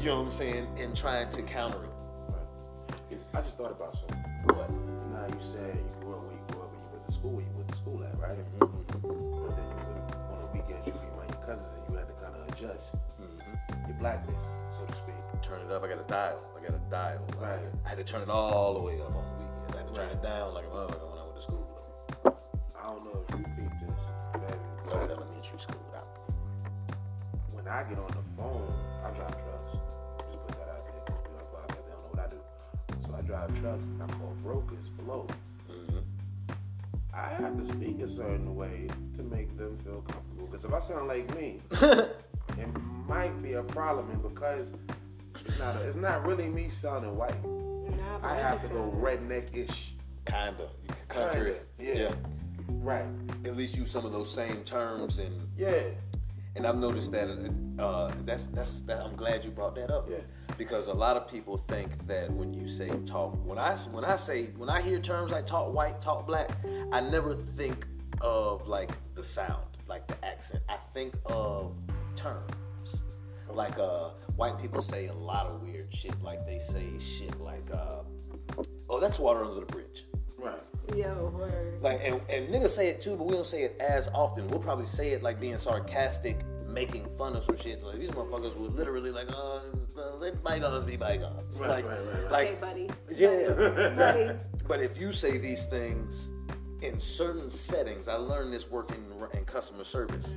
F: You know what I'm saying? And trying to counter it.
H: Right. I just thought about something.
F: What?
H: Now you said you grew up when you grew up when you went to school, school at, right? Mm-hmm. And then you would, on the weekends, you'd be around your cousins and you had to kind of adjust mm-hmm. your blackness, so to speak.
F: Turn it up. I got a dial. I got a dial.
H: Right.
F: I had to turn it all the way up on the weekends. I had to turn right. it down like a motherfucker when I went to school.
H: I don't know if you peep this. Baby. I was elementary school. I, when I get on the phone, I drive trucks. Just put that out there. You know, I don't know what I do. So I drive trucks and I'm call brokers blows. I have to speak a certain way to make them feel comfortable. Because if I sound like me, (laughs) it might be a problem. And because it's not, a, it's not really me sounding white. I have to go redneck-ish.
F: Kinda. Country.
H: Kinda, yeah. Right.
F: At least use some of those same terms and
H: Yeah.
F: And I've noticed that uh, that's that's that. I'm glad you brought that up.
H: Yeah.
F: Because a lot of people think that when you say talk, when I when I say when I hear terms like talk white, talk black, I never think of like the sound, like the accent. I think of terms. Like uh, white people say a lot of weird shit. Like they say shit like, uh, "Oh, that's water under the bridge."
H: Right.
G: Yo, word.
F: Like and, and niggas say it too, but we don't say it as often. We'll probably say it like being sarcastic, making fun of some shit. Like these motherfuckers would literally like, uh, uh, let bygones be bygones.
H: Right,
F: like,
H: right, right, right.
F: like,
G: Hey, buddy.
F: yeah.
G: Buddy.
F: but if you say these things in certain settings, I learned this working in customer service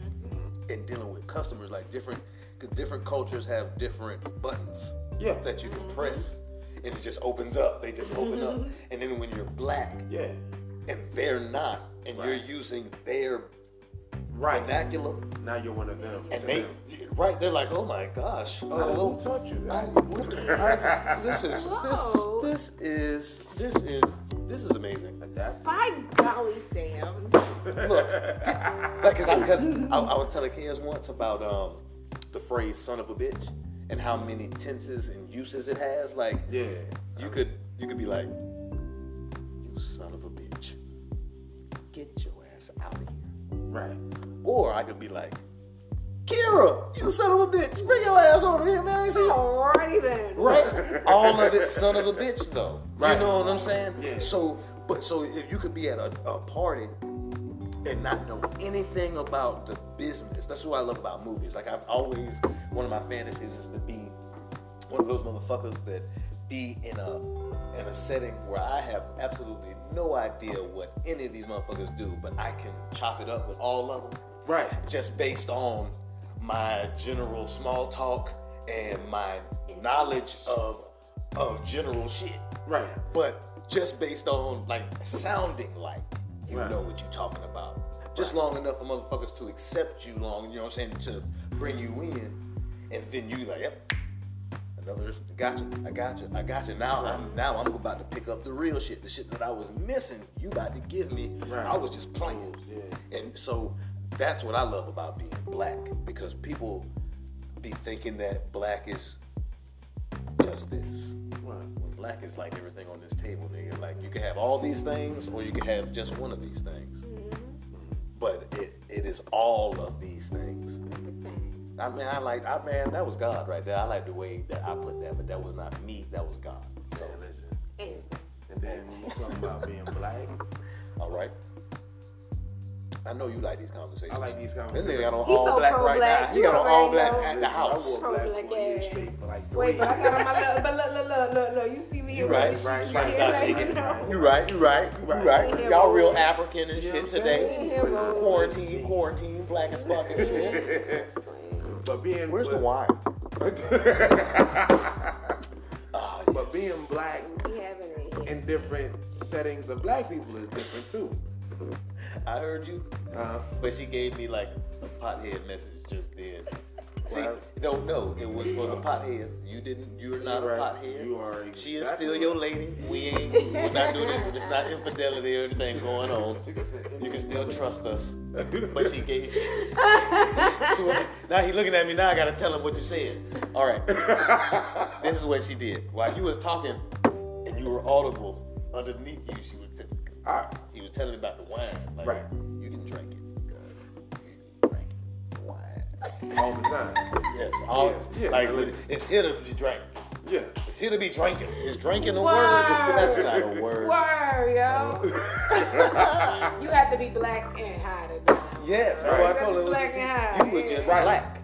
F: and dealing with customers. Like different, cause different cultures have different buttons.
H: Yeah.
F: That you can press, and it just opens up. They just open up, and then when you're black,
H: Yeah.
F: and they're not, and you're using their
H: Right.
F: vernacular,
H: Now you're one of them.
F: and they,
H: them.
F: right, they're like, oh my gosh,
H: I
F: oh,
H: didn't touch you.
F: I, what the, I, this is
G: Whoa.
F: this this is this is this is amazing.
G: By golly damn.
F: Look, like, cause I, I, I was telling kids once about um, the phrase "son of a bitch" and how many tenses and uses it has. Like,
H: Yeah.
F: you could you could be like, "You son of a bitch, get your ass out of here,"
H: Right.
F: or I could be like, "Kira, you son of a bitch, bring your ass over here, man." I ain't see.
G: Alrighty then.
F: Right. All of it, son of a bitch, though.
H: Right.
F: You know what I'm saying?
H: Yeah.
F: So, but so if you could be at a, a party and not know anything about the business, that's what I love about movies. Like I've always, one of my fantasies is to be one of those motherfuckers that be in a in a setting where I have absolutely no idea what any of these motherfuckers do, but I can chop it up with all of them
H: Right.
F: just based on my general small talk and my knowledge of of general shit.
H: Right.
F: But just based on like sounding like you
H: Right.
F: know what you're talking about. Just long enough for motherfuckers to accept you long, you know what I'm saying, to bring you in. And then you like, yep, another gotcha, I gotcha, I gotcha. Now I'm now I'm about to pick up the real shit. The shit that I was missing, you about to give me.
H: Right.
F: I was just playing.
H: Yeah.
F: And so that's what I love about being black because people be thinking that black is just this.
H: Right.
F: When black is like everything on this table, nigga. Like you can have all these things or you can have just one of these things. Mm-hmm. But it, it is all of these things. (laughs) I mean, I like, I man, that was God right there. I like the way that I put that, but that was not me. That was God. So,
H: And listen. And then when you talk about being black, (laughs)
F: all right. I know you like these conversations.
H: I like these conversations.
F: This
H: conversations.
F: nigga got on
G: He's
F: all
G: so
F: black right
G: pro-black.
F: now. He
G: You
F: got on all black
G: know.
F: at the house.
H: I wore black
G: Pro-black
H: for years straight for like three
G: Wait, but I got on my (laughs) look, but look, look, look, look, look, you see me
F: You
G: in
F: right,
G: my
H: right,
G: shit,
H: right, right,
G: you
H: right.
G: know.
F: You right, you right, you
H: right.
F: right. Y'all real African and
H: You
F: shit today. Quarantine, quarantine, black as fuck and shit. (laughs)
H: but being
F: Where's the
H: but-
F: wine? (laughs)
H: But being black
G: We having it here.
H: in different settings of black people is different too.
F: I heard you,
H: Uh-huh.
F: but she gave me like a pothead message just then. See,
H: Well-
F: no, no, it was for the potheads. You didn't, you're not
H: You're
F: a
H: right.
F: pothead.
H: You are
F: She is still your lady. We ain't, we're not doing it. There's not infidelity or anything going on. You can still trust us. But she gave. (laughs) She, she went- now he looking at me. Now I gotta tell him what you said. All right. (laughs) this is what she did. While you was talking, and you were audible underneath you, she was. T-
H: Alright.
F: he was telling me about the wine. Like,
H: Right. All the time.
F: Yes. All,
H: Yeah, yeah,
F: like
H: now listen.
F: it's here to be drank.
H: Yeah.
F: It's here to be drinking. Is drinking a
G: Word.
F: word? That's not a word.
G: Word, yo. (laughs) you have to be black and hide it.
F: Yes.
H: Right.
F: Oh, I told her
G: Black
F: listen,
G: and high,
F: you was just
H: Right.
F: black.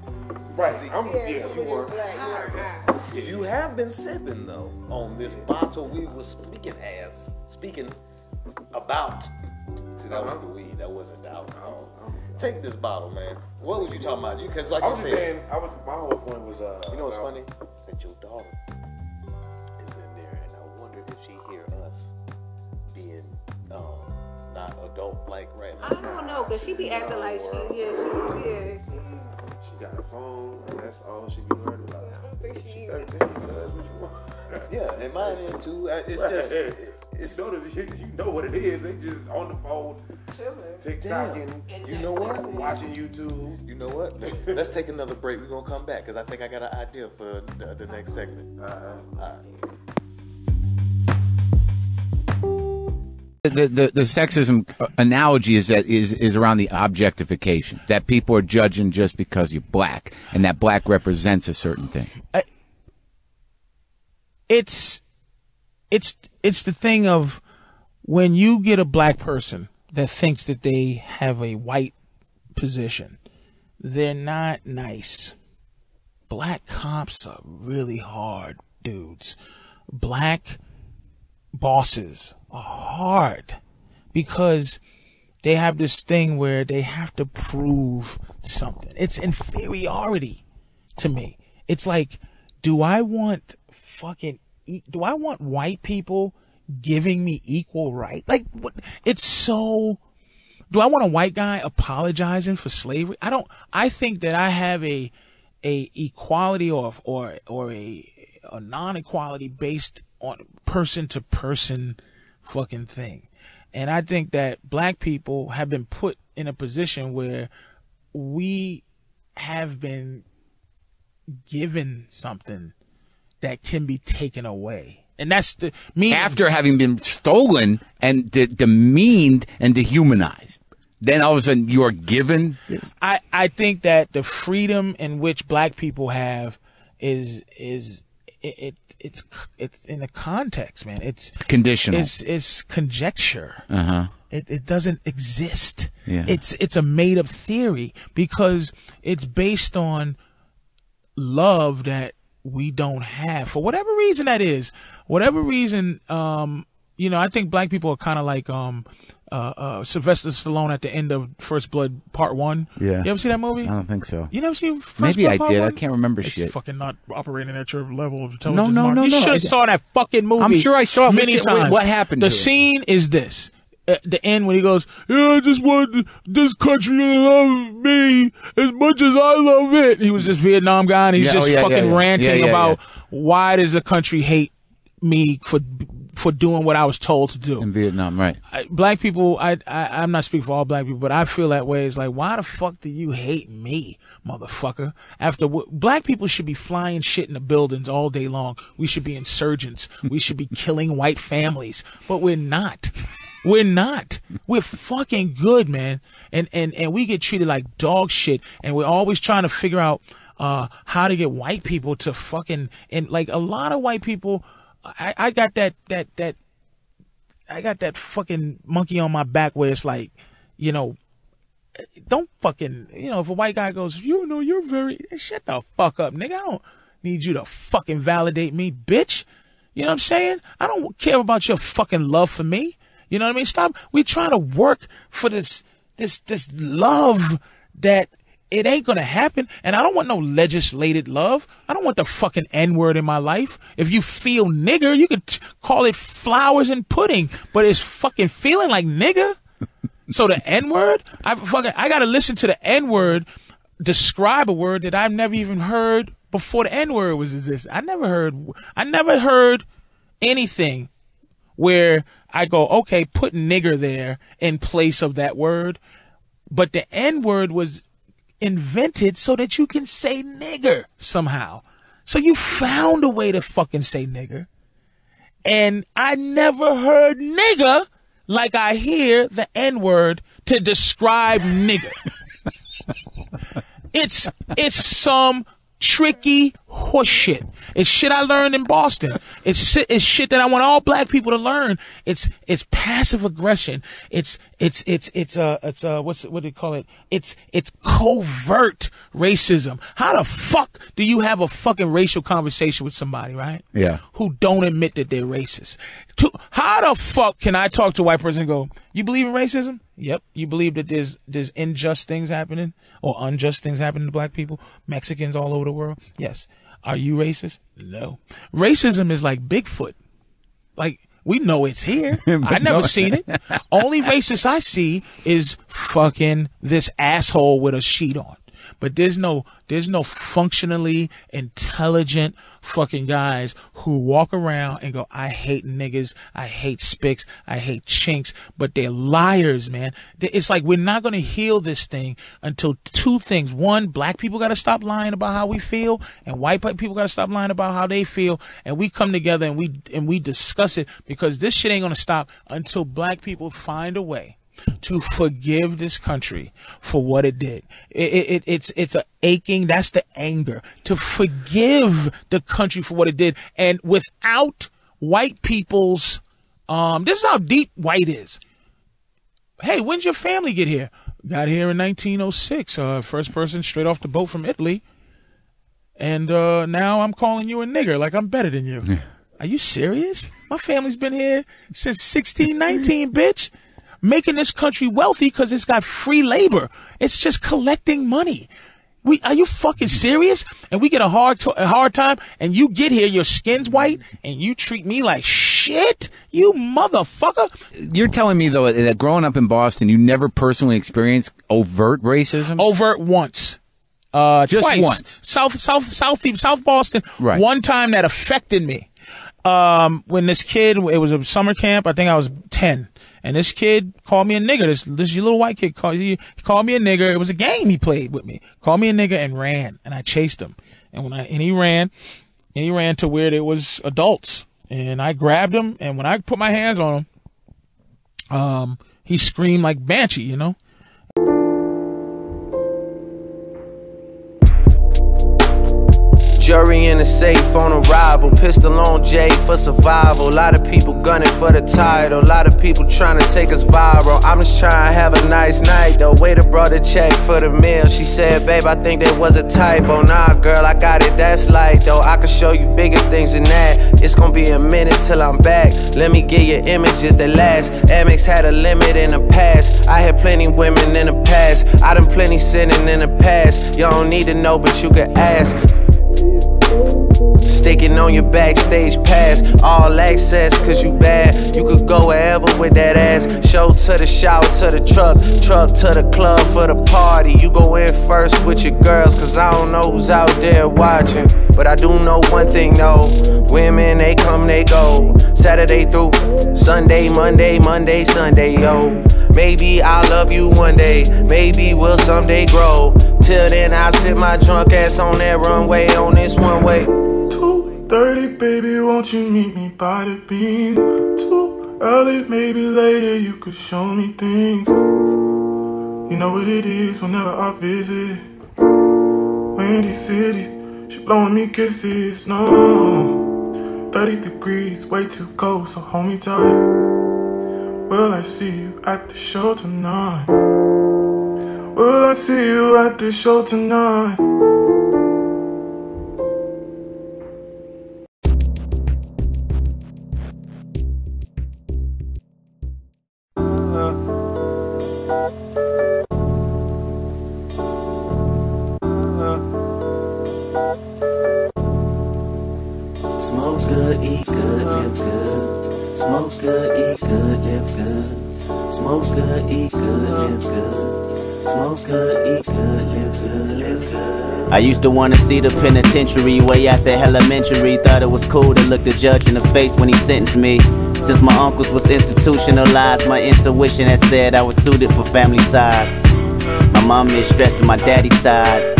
H: Right. I'm,
G: Yeah,
H: yeah,
G: you
H: you were.
G: black, you are high.
F: You have been sipping though on this bottle we was speaking as speaking about. See, that was
H: Uh-huh.
F: the weed. That wasn't the alcohol.
H: I'm,
N: take this bottle, man. What was you talking about? You because like
H: I
N: you
H: was
N: said,
H: saying, I was my whole point was uh.
N: you know what's
H: about-
N: funny? That your daughter is in there, and I wonder if she hear us being um, not adult like right now.
G: I don't know, cause she be acting like she, yeah, she, yeah.
H: She got a phone, and that's all she be worried about.
G: I don't think she.
H: She 13, cuz what you want?
N: Yeah, and mine in too. It's (laughs)
H: Right.
N: just
H: it's you know, the, you know what it is. They just on the phone, TikToking.
N: Damn. You know what?
H: Watching YouTube.
N: You know what? (laughs) Let's take another break. We're gonna come back because I think I got an idea for the, the next segment.
H: Uh-huh.
N: All right.
O: The, the the sexism analogy is that is is around the objectification that people are judging just because you're black and that black represents a certain thing.
P: it's it's it's the thing of when you get a black person that thinks that they have a white position, they're not nice. Black cops are really hard dudes. Black bosses are hard because they have this thing where they have to prove something. It's inferiority to me. It's like, do I want fucking, do I want white people giving me equal right? Like, what? It's so, do I want a white guy apologizing for slavery? I don't, I think that I have a, a equality or, or, or a, a non-equality based on person to person fucking thing. And I think that black people have been put in a position where we have been given something that can be taken away. And that's the me
O: After having been stolen and de- demeaned and dehumanized, then all of a sudden you are given. This.
P: I, I think that the freedom in which black people have is is it, it it's it's in a context, man. It's
O: Conditional.
P: It's it's conjecture.
O: Uh huh.
P: It it doesn't exist.
O: Yeah.
P: It's it's a made up theory because it's based on love that we don't have for whatever reason that is. Whatever reason, um, you know, I think black people are kind of like um, uh, uh, Sylvester Stallone at the end of First Blood Part One.
O: Yeah.
P: You ever see that movie?
O: I don't think so.
P: You never seen First
O: Maybe
P: Blood
O: I
P: Part
O: did. I can't remember
P: It's
O: shit.
P: fucking not operating at your level of intelligence.
O: no,
P: Mark.
O: no,
P: You
O: no.
P: should have saw that fucking movie.
O: I'm sure I saw it.
P: many
O: Wait,
P: times.
O: what happened
P: The scene is this. At the end when he goes, yeah, I just want this country to love me as much as I love it. He was this Vietnam guy and he's
O: Yeah, oh,
P: just
O: oh, yeah,
P: fucking
O: yeah,
P: ranting about why does the country hate me for for doing what I was told to do.
O: In Vietnam, right?
P: I, black people, I, I, I'm not speaking for all black people, but I feel that way. It's like, why the fuck do you hate me, motherfucker? After what, black people should be flying shit in the buildings all day long. We should be insurgents. we should be killing white families, but we're not. We're not. We're fucking good, man. And, and, and we get treated like dog shit. And we're always trying to figure out, uh, how to get white people to fucking, and like a lot of white people, I, I got that, that, that, I got that fucking monkey on my back where it's like, you know, don't fucking, you know, if a white guy goes, you know, you're very, shut the fuck up, nigga. I don't need you to fucking validate me, bitch. You know what I'm saying? I don't care about your fucking love for me. You know what I mean? Stop. We trying to work for this, this, this love that it ain't gonna happen. And I don't want no legislated love. I don't want the fucking N word in my life. If you feel nigger, you could t- call it flowers and pudding, but it's fucking feeling like nigger. (laughs) So the N word, I fucking, I gotta listen to the N word describe a word that I've never even heard before the N word was exist. I never heard, I never heard anything where I go, okay, put nigger there in place of that word. But the N word was invented so that you can say nigger somehow. So you found a way to fucking say nigger. And I never heard nigger like I hear the N word to describe nigger. (laughs) it's it's some tricky horseshit. It's shit I learned in Boston. It's shit, it's shit that I want all black people to learn. It's it's passive aggression. It's it's it's it's uh it's uh what's what do you call it? It's it's covert racism. How the fuck do you have a fucking racial conversation with somebody, right?
O: Yeah.
P: Who don't admit that they're racist? To, how the fuck can I talk to a white person and go, "You believe in racism?" Yep. You believe that there's there's unjust things happening or unjust things happening to black people, Mexicans all over the world? Yes. Are you racist? No. Racism is like Bigfoot. Like we know it's here. (laughs) I never seen it. Only racist I see is fucking this asshole with a sheet on. But there's no there's no functionally intelligent fucking guys who walk around and go, I hate niggas, I hate spics, I hate chinks, but they're liars, man. It's like we're not gonna heal this thing until two things. One, black people gotta stop lying about how we feel, and white people gotta stop lying about how they feel, and we come together and we and we discuss it because this shit ain't gonna stop until black people find a way to forgive this country for what it did. It, it, it's it's a aching. That's the anger to forgive the country for what it did, and without white people's, um, this is how deep white is. Hey, when'd your family get here? Got here in 1906. Uh, first person straight off the boat from Italy, and uh, now I'm calling you a nigger like I'm better than you. Are you serious? My family's been here since 1619, bitch making this country wealthy because it's got free labor. It's just collecting money. We are you fucking serious? And we get a hard to, a hard time, and you get here, your skin's white, and you treat me like shit. You motherfucker.
O: You're telling me though that growing up in Boston, you never personally experienced overt racism.
P: Overt once. Uh,
O: Just
P: twice.
O: once.
P: South, South, South, South Boston.
O: Right.
P: One time that affected me. Um, when this kid, it was a summer camp. I think I was ten. And this kid called me a nigger. This this little white kid called he, called me a nigger. It was a game he played with me. Called me a nigger and ran, and I chased him. And when I and he ran, and he ran to where there was adults, and I grabbed him. And when I put my hands on him, um, he screamed like banshee, you know.
Q: Jury in the safe on arrival. Pistol on Jay for survival. A lot of people gunning for the title. A lot of people trying to take us viral. I'm just trying to have a nice night The Waiter brought a check for the meal. She said, Babe, I think there was a typo. Nah, girl, I got it. That's light though. I can show you bigger things than that. It's gonna be a minute till I'm back. Let me get you images that last. Amex had a limit in the past. I had plenty women in the past. I done plenty sinning in the past. Y'all don't need to know, but you can ask. Hey. Sticking on your backstage pass, all access, cause you bad. You could go wherever with that ass. Show to the shower, to the truck, truck to the club for the party. You go in first with your girls, cause I don't know who's out there watching. But I do know one thing though women, they come, they go. Saturday through Sunday, Monday, Monday, Sunday, yo. Maybe I'll love you one day, maybe we'll someday grow. Till then, I'll sit my drunk ass on that runway on this one way.
R: 2.30, baby, won't you meet me by the beam? Too early, maybe later, you could show me things. You know what it is whenever I visit. Windy City, she blowing me kisses, no. 30 degrees, way too cold, so hold me tight. Will I see you at the show tonight? Will I see you at the show tonight?
S: Used to wanna see the penitentiary way after elementary. Thought it was cool to look the judge in the face when he sentenced me. Since my uncles was institutionalized, my intuition had said I was suited for family size. My mom is stressing my daddy tired.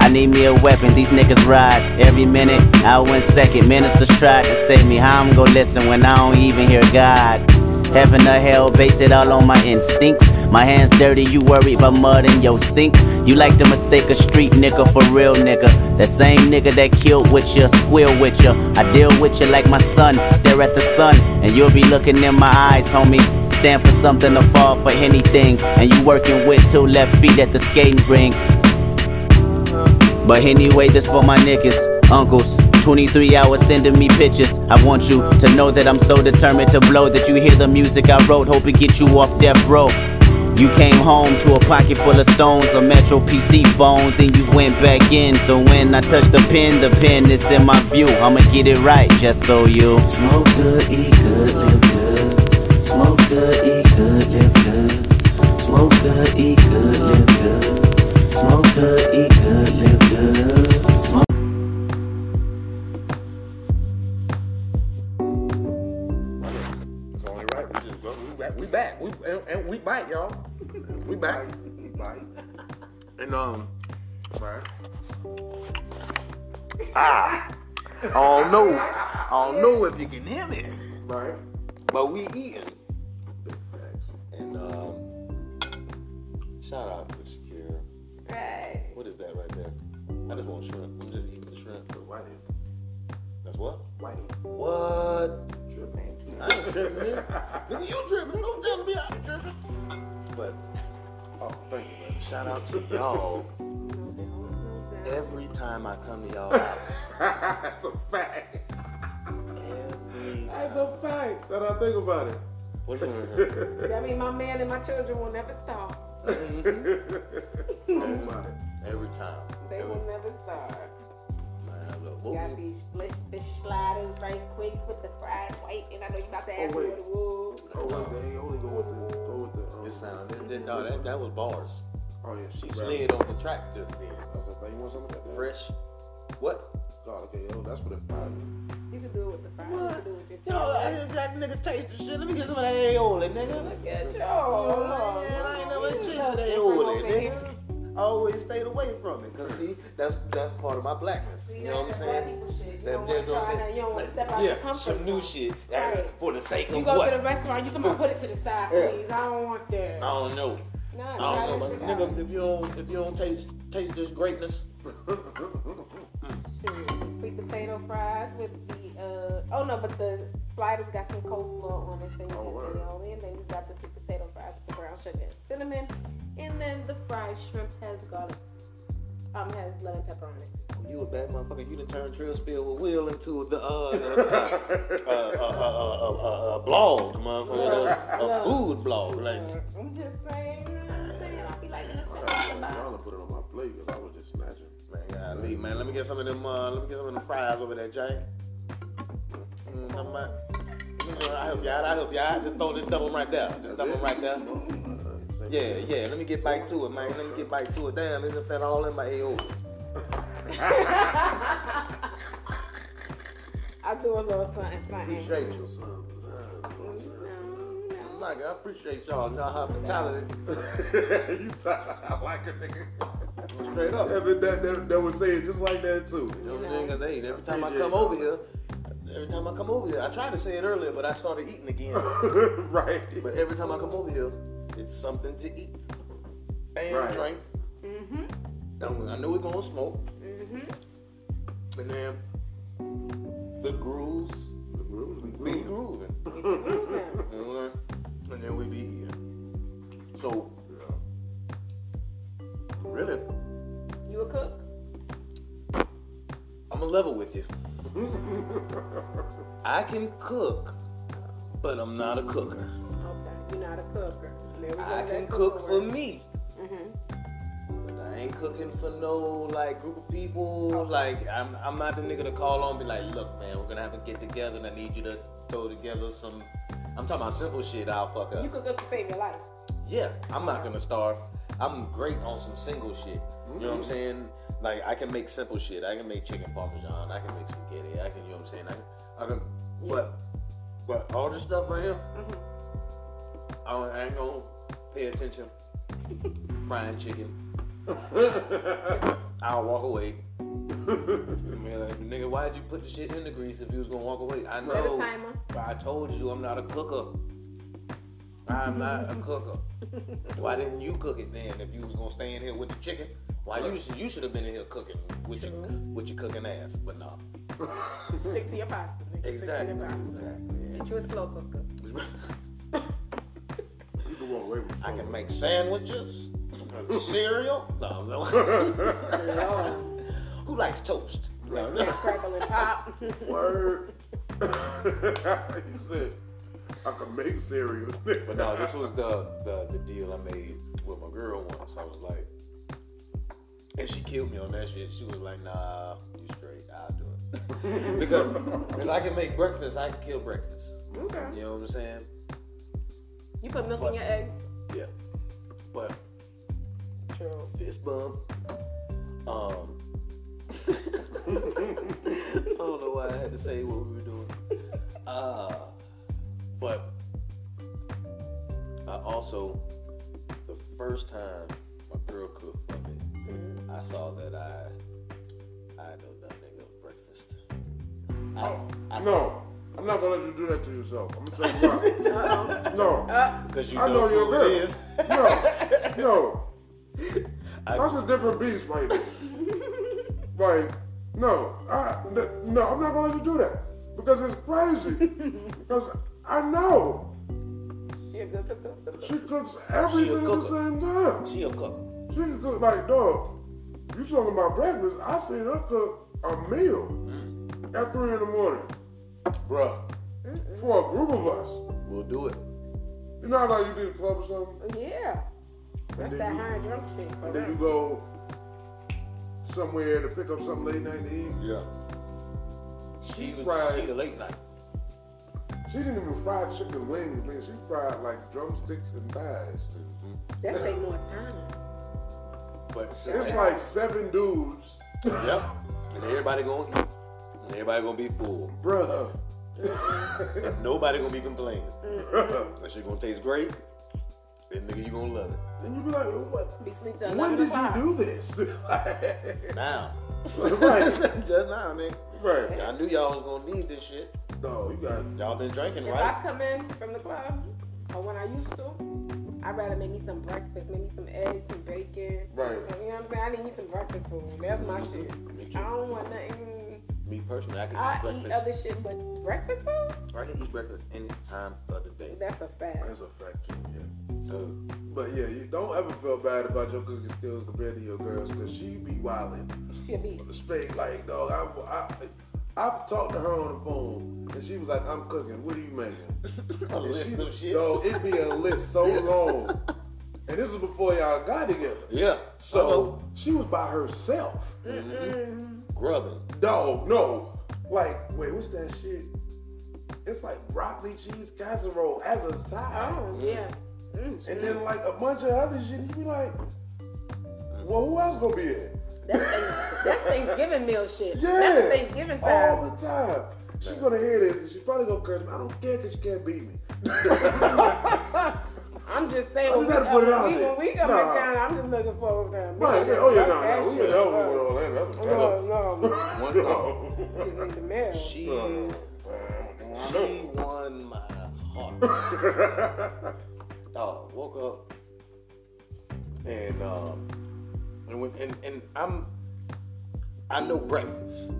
S: I need me a weapon, these niggas ride every minute, hour and second. Ministers tried to save me, how I'm gonna listen when I don't even hear God? Heaven or hell, base it all on my instincts. My hands dirty, you worried about mud in your sink. You like to mistake a street nigga for real nigga. That same nigga that killed with you, squeal with you. I deal with you like my son, stare at the sun, and you'll be looking in my eyes, homie. Stand for something or fall for anything. And you working with two left feet at the skating rink. But anyway, this for my niggas, uncles. 23 hours sending me pictures. I want you to know that I'm so determined to blow that you hear the music I wrote. Hope it get you off death row. You came home to a pocket full of stones, a Metro PC phone, then you went back in. So when I touch the pen, the pen is in my view. I'ma get it right, just so you
J: Smoke good, eat good, live good. Smoke good, eat good, live good. Smoke good, eat good, live good. Smoke good, eat
F: and, and we back, y'all. We back. We back. (laughs) And um, right. Ah, I don't know. I don't know if you can hear me. Right. But we eating. And um, shout out to Shakira.
G: Right.
F: What is that right there? I just want shrimp. I'm just eating the shrimp. Whitey. That's what? Whitey. What? Tripping. I ain't tripping, nigga. nigga, you tripping. Don't tell me I'm tripping. But, oh, thank you, man. Shout out to y'all. Every time I come to y'all house. That's a fact. Every
H: That's a fact. That I think about it.
F: What you doing
G: That mean my man and my children will never stop. Mm-hmm. (laughs) Oh my!
F: Every time.
G: They will never stop.
F: Man,
G: You got these fish, fish sliders right quick with the fried white, and I know you about to ask me
F: wait.
G: what it was.
H: Oh, wait, they only go with the go with the. Um,
F: This sound, that, that, no, that, that was bars.
H: Oh yeah,
F: She
H: right.
F: slid on the track just then.
H: That's the thing. You want some of that?
F: Fresh. What?
H: God, okay, yo, that's for the fries.
G: You can do it with the fries. You can do
F: Yo, I just got nigga taste the shit. Let me get some of that aioli, nigga.
G: Look at you.
F: man, I ain't never tasted that aioli, nigga. I always stayed away from it, cause see, that's that's part of my blackness. You know what I'm saying?
G: You
F: That-
G: don't
F: that-
G: want to
F: what I'm saying?
G: that. You don't want to step out
F: yeah,
G: your comfort
F: some new shit uh,
G: Right.
F: for the sake of what?
G: You go to the restaurant, you come
F: For-
G: put it to the side,
F: Yeah.
G: please. I don't want that.
F: I don't know.
G: Nah,
F: I don't know, but nigga, if you don't if you don't taste taste this greatness, (laughs)
G: Sweet potato fries with the uh, oh no, but the sliders got some coleslaw on it, so you oh, all in. Then you got the sweet potato fries with the brown sugar and cinnamon, and then the fried shrimp has garlic, um, has lemon pepper on it
F: you a bad motherfucker. You done turned Trill Spill with Will into the uh, a uh, uh, uh blog, motherfucker, a, a food blog. Like
G: I'm just saying, I'm. be like,
H: I'm gonna put it on my plate I was just snatching.
F: Man, man, let me get some of them. let me get some of them fries over there, Jay. Mm, I'm, you know, I help you out. I help you out. Just throw this double right there. Just double right there. Yeah, yeah. Let me get back to it, man. Let me get back to it. Damn, it done fed all in my AO. (laughs)
G: I do a little something, something.
F: Appreciate you, son. Like, I appreciate y'all, y'all hospitality. (laughs)
H: you sound I like a nigga.
F: Straight up.
H: Yeah, but that, that, that would say it just like that too.
F: You know what I'm saying? 'Cause, hey, every time I come over here, every time I come over here, I tried to say it earlier, but I started eating again. (laughs)
H: right.
F: But every time I come over here, it's something to eat and
H: Right.
F: drink.
G: Mm-hmm.
F: Don't- I know we're gonna smoke,
G: Mm-hmm.
F: and then the grooves, the grooves be grooving. Mhm. and then we be eating. So, really,
G: You a cook?
F: I'm gonna level with you. (laughs) I can cook, but I'm not a cooker.
G: Okay, you're not a cooker. There we go,
F: I can
G: cooker
F: cook for me.
G: Mm-hmm.
F: But I ain't cooking for no like group of people. Like I'm, I'm not the nigga to call on and be like, look, man, we're gonna have a get together and I need you to throw together some. I'm talking about simple shit. I'll fuck up.
G: You cook to save your life.
F: Yeah, I'm not gonna starve. I'm great on some single shit. You know what I'm saying? Like I can make simple shit. I can make chicken parmesan. I can make spaghetti. I can, you know what I'm saying? I can, I can. But, but all this stuff right here, mm-hmm. I, don't- I ain't gonna pay attention. (laughs) Frying chicken. (laughs) I'll walk away. (laughs) Man, like, nigga, why'd you put the shit in the grease if you was gonna walk away? I know.
G: timer.
F: But I told you I'm not a cooker. I'm not a cooker. Why didn't you cook it then? If you was gonna stay in here with the chicken, why you should you should have been in here cooking with your with your cooking ass? But no. (laughs)
G: Stick to your pasta. nigga. Stick to
F: Exactly.
G: your pasta. Get you a slow cooker. (laughs)
H: You can walk away with
F: I can make sandwiches, (laughs) cereal. No, no. Who likes toast?
G: Crackle and pop.
H: Word. he said, I can make cereal.
F: But no, this was the, the the deal I made with my girl once. I was like, and she killed me on that shit. She was like, Nah, you straight. I'll do it (laughs) because if I can make breakfast. I can kill breakfast.
G: Okay.
F: You know what I'm saying?
G: You put milk in your eggs.
F: Yeah. But
G: True.
F: fist bump. Um. (laughs) I don't know why I had to say what we were doing. Uh, but I also, the first time my girl cooked I saw that I I know nothing of breakfast. Oh, I, I,
H: No, I'm not gonna let you do that to yourself. I'm gonna tell you why. (laughs) No,
F: Because uh, you
H: I
F: know
H: know your
F: who
H: girl.
F: it is.
H: No, (laughs) no,
F: I-
H: that's a different beast right there. like, no, I, n- no, I'm not gonna let you do that because it's crazy. because I know
G: She a good cooker.
H: she cooks everything at the same time.
F: She a cook.
H: She can cook like dog. You talking about breakfast? I seen her cook a meal mm. at three in the morning,
F: Bruh,
H: for a group of us.
F: we'll do it.
H: You know how like you did a club or something,
G: Yeah. That's
H: then
G: that
H: you-
G: high drunk shit.
H: and then you go somewhere to pick up something late night to eat.
F: Yeah.
H: She
F: She
H: fried.
F: she the late night.
H: She didn't even fry chicken wings, man. She fried like drumsticks and thighs. Mm-hmm.
G: That take more time.
F: But
H: It's like seven dudes,
F: Yep. And everybody gonna eat. And everybody gonna be full.
H: bruh.
F: Nobody gonna be complaining.
H: bruh.
F: That shit gonna taste great. And nigga, you gonna love it.
H: Then you be like, what?
G: Be sleep
H: When did you do this? (laughs)
F: Now.
H: right, (laughs)
F: Just now, nigga.
H: right.
F: I knew y'all was gonna need this shit.
H: No, you got
F: Y'all been drinking,
G: If
F: right?
G: I come in from the club, or when I used to, I'd rather make me some breakfast, make me some eggs, some bacon.
H: Right.
G: You know what I'm saying? I need me some breakfast food. That's my shit.
F: Me too.
G: I don't want nothing.
F: Me personally, I can
G: I
F: eat
G: eat other shit, but breakfast food?
F: I can eat breakfast any time of the day.
G: That's a fact.
H: That's a fact too, yeah.
F: Uh,
H: But yeah, you don't ever feel bad about your cooking skills compared to your girls, cause she be wildin'.
G: She beast.
H: Straight like dog. I, I, I've talked to her on the phone, and she was like, "I'm cooking. What are you making?" (laughs)
F: A
H: And
F: list
H: she,
F: of shit.
H: Dog, it be a list so long. And this was before y'all got together.
F: yeah.
H: So she was by herself.
F: Grubbing.
H: Dog, no. Like, wait, what's that shit? It's like broccoli cheese casserole as a side.
G: Oh, yeah. Mm,
H: And then like a bunch of other shit. You be like, well, who else gonna be there?
G: That's, that's Thanksgiving meal shit.
H: Yeah.
G: That's Thanksgiving time.
H: All the time. She's gonna hear this and she's probably gonna curse me. I don't care because you can't beat me. (laughs)
G: I'm just saying,
H: I
G: when,
H: just
G: we,
H: had to put it out
G: we,
H: there.
G: when we come
H: Nah.
G: back down, I'm just looking forward to them.
H: Right, yeah, oh yeah, no, no, we
G: shit,
H: get over with all that. That's
G: No, (laughs) no,
F: One
H: no.
G: just need the mail.
F: She, she won my heart. (laughs) Dog, woke up and um and when and, and I'm I know breakfast.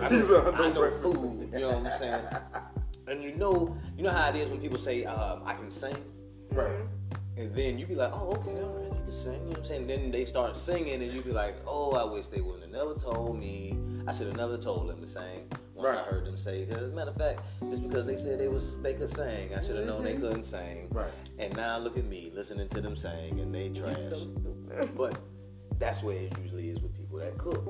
F: I
H: He (laughs)
F: know,
H: said, "I
F: I
H: know
F: know
H: breakfast."
F: food. You know what I'm saying? And you know, you know how it is when people say um, I can sing,
H: Right.
F: and then you be like, oh okay, all right, you can sing. You know what I'm saying? Then they start singing, and you be like, oh, I wish they wouldn't have never told me. I should have never told them to sing. Once I heard them say, because as a matter of fact, just because they said they was they could sing, I should have known they couldn't sing.
H: Right.
F: And now look at me listening to them sing, and they trash. But that's where it usually is with people that cook.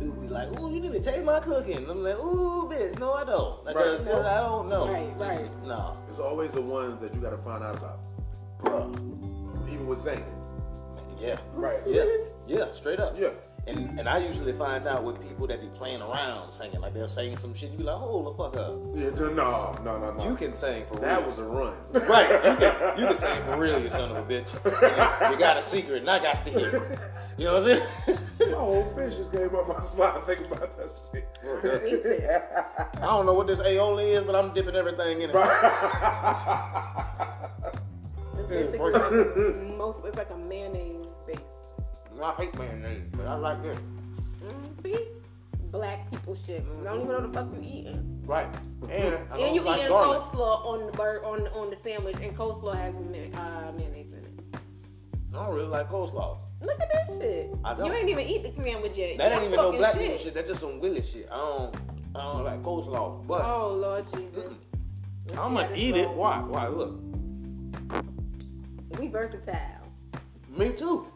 F: People be like, "Ooh, you need to taste my cooking." And I'm like, "Ooh, bitch, no, I don't. Like,
H: Right.
F: that's just- I don't know."
G: Right, right.
F: No,
H: It's always the ones that you gotta find out about.
F: bruh.
H: Even with singing.
F: Yeah.
H: Right.
F: Yeah. Yeah. Straight up.
H: Yeah.
F: And and I usually find out with people that be playing around singing, like they're saying some shit. You be like, "Hold the fuck up."
H: Yeah, no, no, no, no.
F: You can sing for
H: that
F: real.
H: was a run.
F: Right, you can, you can sing for real, you son of a bitch. You, you got a secret, and I got to hear. it. You know what I'm saying? (laughs)
H: My whole fish just came up my spine thinking about that shit. (laughs)
F: I don't know what this aioli is, but I'm dipping everything in it. (laughs)
G: basically like most. It's like a mayonnaise base.
F: I hate mayonnaise, but I like this.
G: Mm, see, black people shit. I don't even know the fuck you eating.
F: Right. And,
G: And you
F: like
G: eating
F: garlic.
G: coleslaw on the bur- on on the sandwich, and coleslaw has may- uh, mayonnaise in it.
F: I don't really like coleslaw.
G: Look at this shit.
F: I don't.
G: You ain't even eat the sandwich yet.
F: That
G: Y'all
F: ain't even no
G: talking
F: black people shit. That's just some Willie shit. I don't. I don't like coleslaw. But
G: Oh Lord Jesus.
F: I'm gonna eat it. Why? Why? Look.
G: We versatile.
F: Me too.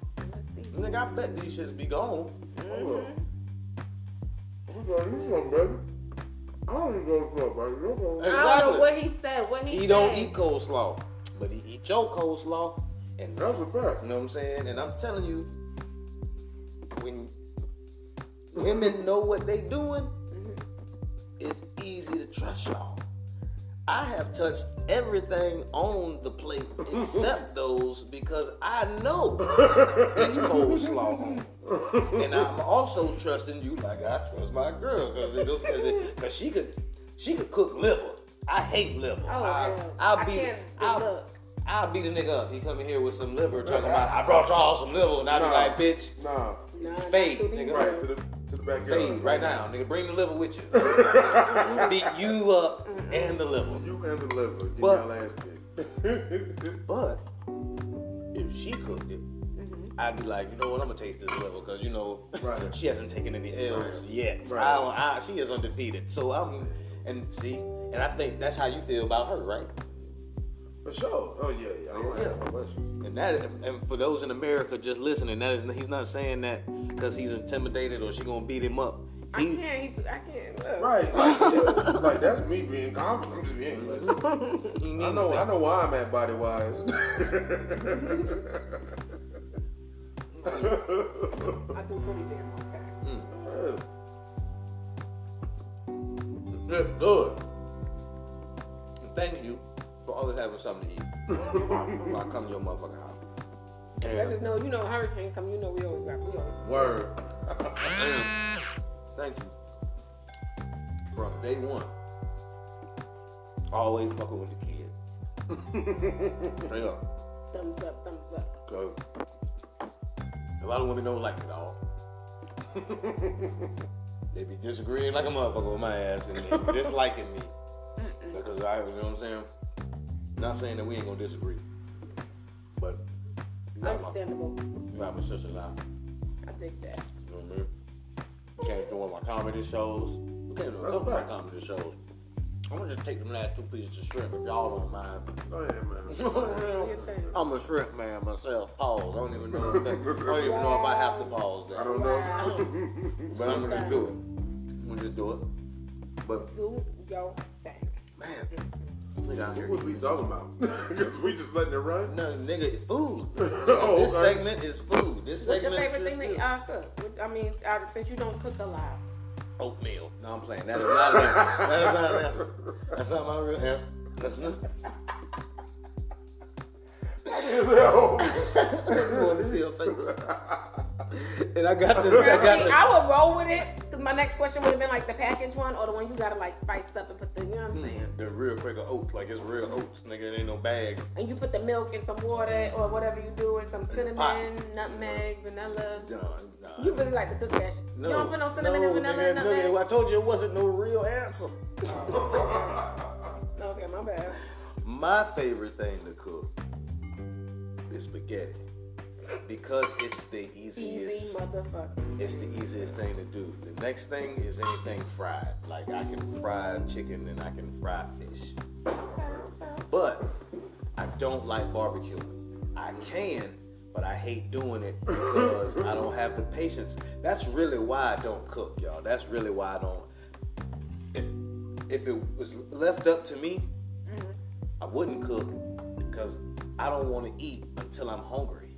F: Nigga, I bet these shits be gone.
G: Mm-hmm.
H: I don't even go to baby.
G: I don't know what he said. What he,
F: He
G: said.
F: don't eat coleslaw, but he eat your coleslaw. And
H: that's a fact.
F: You know what I'm saying? And I'm telling you, when women know what they doing, it's easy to trust y'all. I have touched everything on the plate (laughs) except those because I know it's (laughs) coleslaw. and I'm also trusting you like I trust my girl because because because she could she could cook liver. I hate liver.
G: Oh,
F: I,
G: yeah.
F: I'll
G: I
F: be
G: can't
F: I'll,
G: look.
F: I'll beat a nigga up. He come in here with some liver talking about I brought y'all some liver and I be
H: Nah.
F: like bitch
H: Nah.
F: fade nigga
H: Right, to the, to the backyard.
F: fade right now nigga bring the liver with you (laughs) beat you up and the liver
H: You and the liver. Give
F: But-
H: me your ass kicked. (laughs)
F: but if she cooked it I'd be like, you know what? I'm gonna taste this liver because you know (laughs) she hasn't taken any L's yet.
H: Right.
F: I I, she is undefeated. So I'm, and see, and I think that's how you feel about her, right?
H: For sure. Oh yeah, yeah. I'm
F: Yeah. And that, and for those in America just listening, that is, he's not saying that because he's intimidated or she gonna beat him up.
G: I can't. He, I can't. Look.
H: Right. (laughs) Like, like that's me being confident. I'm just being listen. I know I know where I'm at body wise. (laughs)
G: I do pretty damn okay.
F: Good, good. And Thank you for always having something to eat. (laughs) when I come to your motherfucking house.
G: I
F: And
G: just know, you know, hurricane come. You know, we always got. We always.
H: Word. (laughs)
F: Thank you. From day one. Always fucking with the kid. (laughs) Straight up.
G: Thumbs up. Thumbs up.
F: Go. A lot of women don't like it all. they be disagreeing like a motherfucker with my ass and, and disliking me. Because I, you know what I'm saying? Not saying that we ain't gonna disagree. But you got my,
G: Understandable.
F: you got my sister now.
G: I dig that.
F: You know what I mean? Came to one of my comedy shows. We came to a couple of my comedy shows. I'm gonna just take them last two pieces of shrimp if y'all don't mind.
H: Go ahead, man. (laughs)
F: I'm a shrimp man myself. Pause. I don't even know if that, I don't even know if I have to pause that.
H: I don't know. (laughs)
F: But I'm gonna just do it. I'm gonna just do it. But
G: Do your thing.
F: man, mm-hmm. Nigga out here.
H: What we talking about? (laughs) Because we just letting it run.
F: No, nigga, it's food. (laughs)
H: Oh,
F: this
H: okay.
F: segment is food. This
G: What's your
F: segment
G: favorite
F: is
G: thing to uh, cook? What- I mean, out since you don't cook a lot.
F: oatmeal. No, I'm playing. That is not an answer. That is not an answer. That's not my real answer. That's not. I want to see her face. And I got this. I got
G: See,
F: this.
G: I would roll with it. Cause my next question would have been like the packaged one or the one you gotta like spice up and put the, you know what I'm hmm, saying?
F: The real Quaker oats, like it's real oats, nigga. It ain't no bag.
G: And you put the milk and some water or whatever you do and some cinnamon,
F: pot.
G: nutmeg, vanilla.
F: Nah, nah.
G: You really like to cook that shit.
F: No,
G: you don't put no cinnamon
F: no,
G: and vanilla
F: nigga,
G: and nutmeg?
F: nigga, I told you it wasn't no real answer. (laughs)
G: Okay, my bad.
F: My favorite thing to cook is spaghetti because it's the easiest.
G: Easy motherfucker.
F: It's the easiest thing to do. The next thing is anything fried. Like I can fry chicken and I can fry fish. But I don't like barbecuing. I can, but I hate doing it because I don't have the patience. That's really why I don't cook, y'all. That's really why I don't. If if it was left up to me, mm-hmm. I wouldn't cook because I don't want to eat until I'm hungry.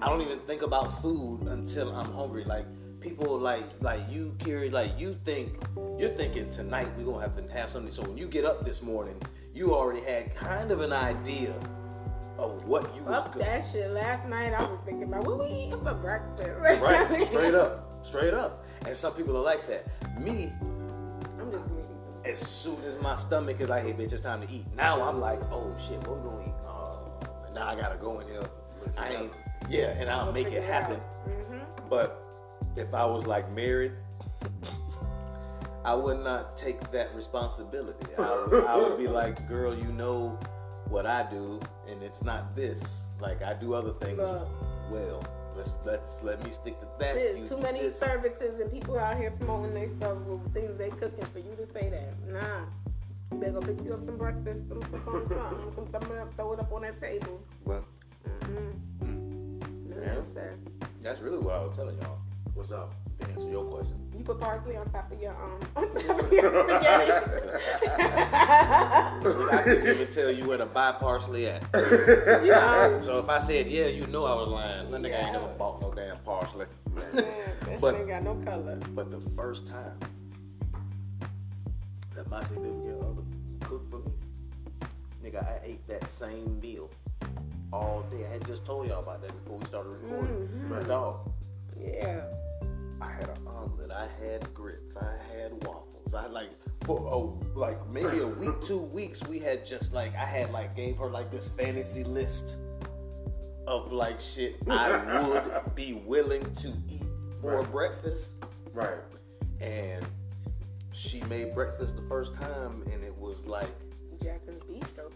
F: I don't even think about food until I'm hungry. Like people like like you, Kira, like you think you're thinking tonight we're gonna have to have something. So when you get up this morning, you already had kind of an idea of what you was
G: Fuck that shit. Last night I was thinking about what we eating for breakfast.
F: right, (laughs) straight up, straight up. And some people are like that. Me,
G: I'm just greedy.
F: as soon as my stomach is like, hey bitch, it's time to eat. Now I'm like, oh shit, what we gonna eat? Oh, now I gotta go in here. I ain't, yeah, and I'll make it happen.
G: Mm-hmm.
F: But if I was like married, I would not take that responsibility. I would, I would be (laughs) like, girl, you know what I do, and it's not this. Like I do other things
G: Look.
F: well. Let's let's let me stick to that.
G: There's too many
F: this.
G: services and people out here promoting their stuff with things they cooking for you to say that. Nah. You better go pick you up some breakfast, some, some something, some, throw it up- throw it up on that table.
F: Well,
G: Mm-hmm. No,
F: Yeah.
G: sir.
F: that's really what I was telling y'all.
H: What's up?
F: To answer your question.
G: You put parsley on top of your um (laughs) on top of (laughs) your spaghetti. (laughs)
F: I couldn't even tell you where to buy parsley at.
G: Yeah.
F: So if I said yeah, you know I was lying. That nigga ain't never bought no damn parsley.
G: that shit
F: But-
G: ain't got no color.
F: But the first time that my significant other cooked for me, nigga, I ate that same meal all day. I had just told y'all about that before we started recording.
G: Mhm.
F: Dog,
G: Yeah.
F: I had an omelet, I had grits, I had waffles. I like for oh like maybe a week, two weeks, we had just like I had like gave her like this fantasy list of like shit I would (laughs) be willing to eat for
H: Right.
F: breakfast.
H: Right.
F: And she made breakfast the first time and it was like
G: Jackson's Bistro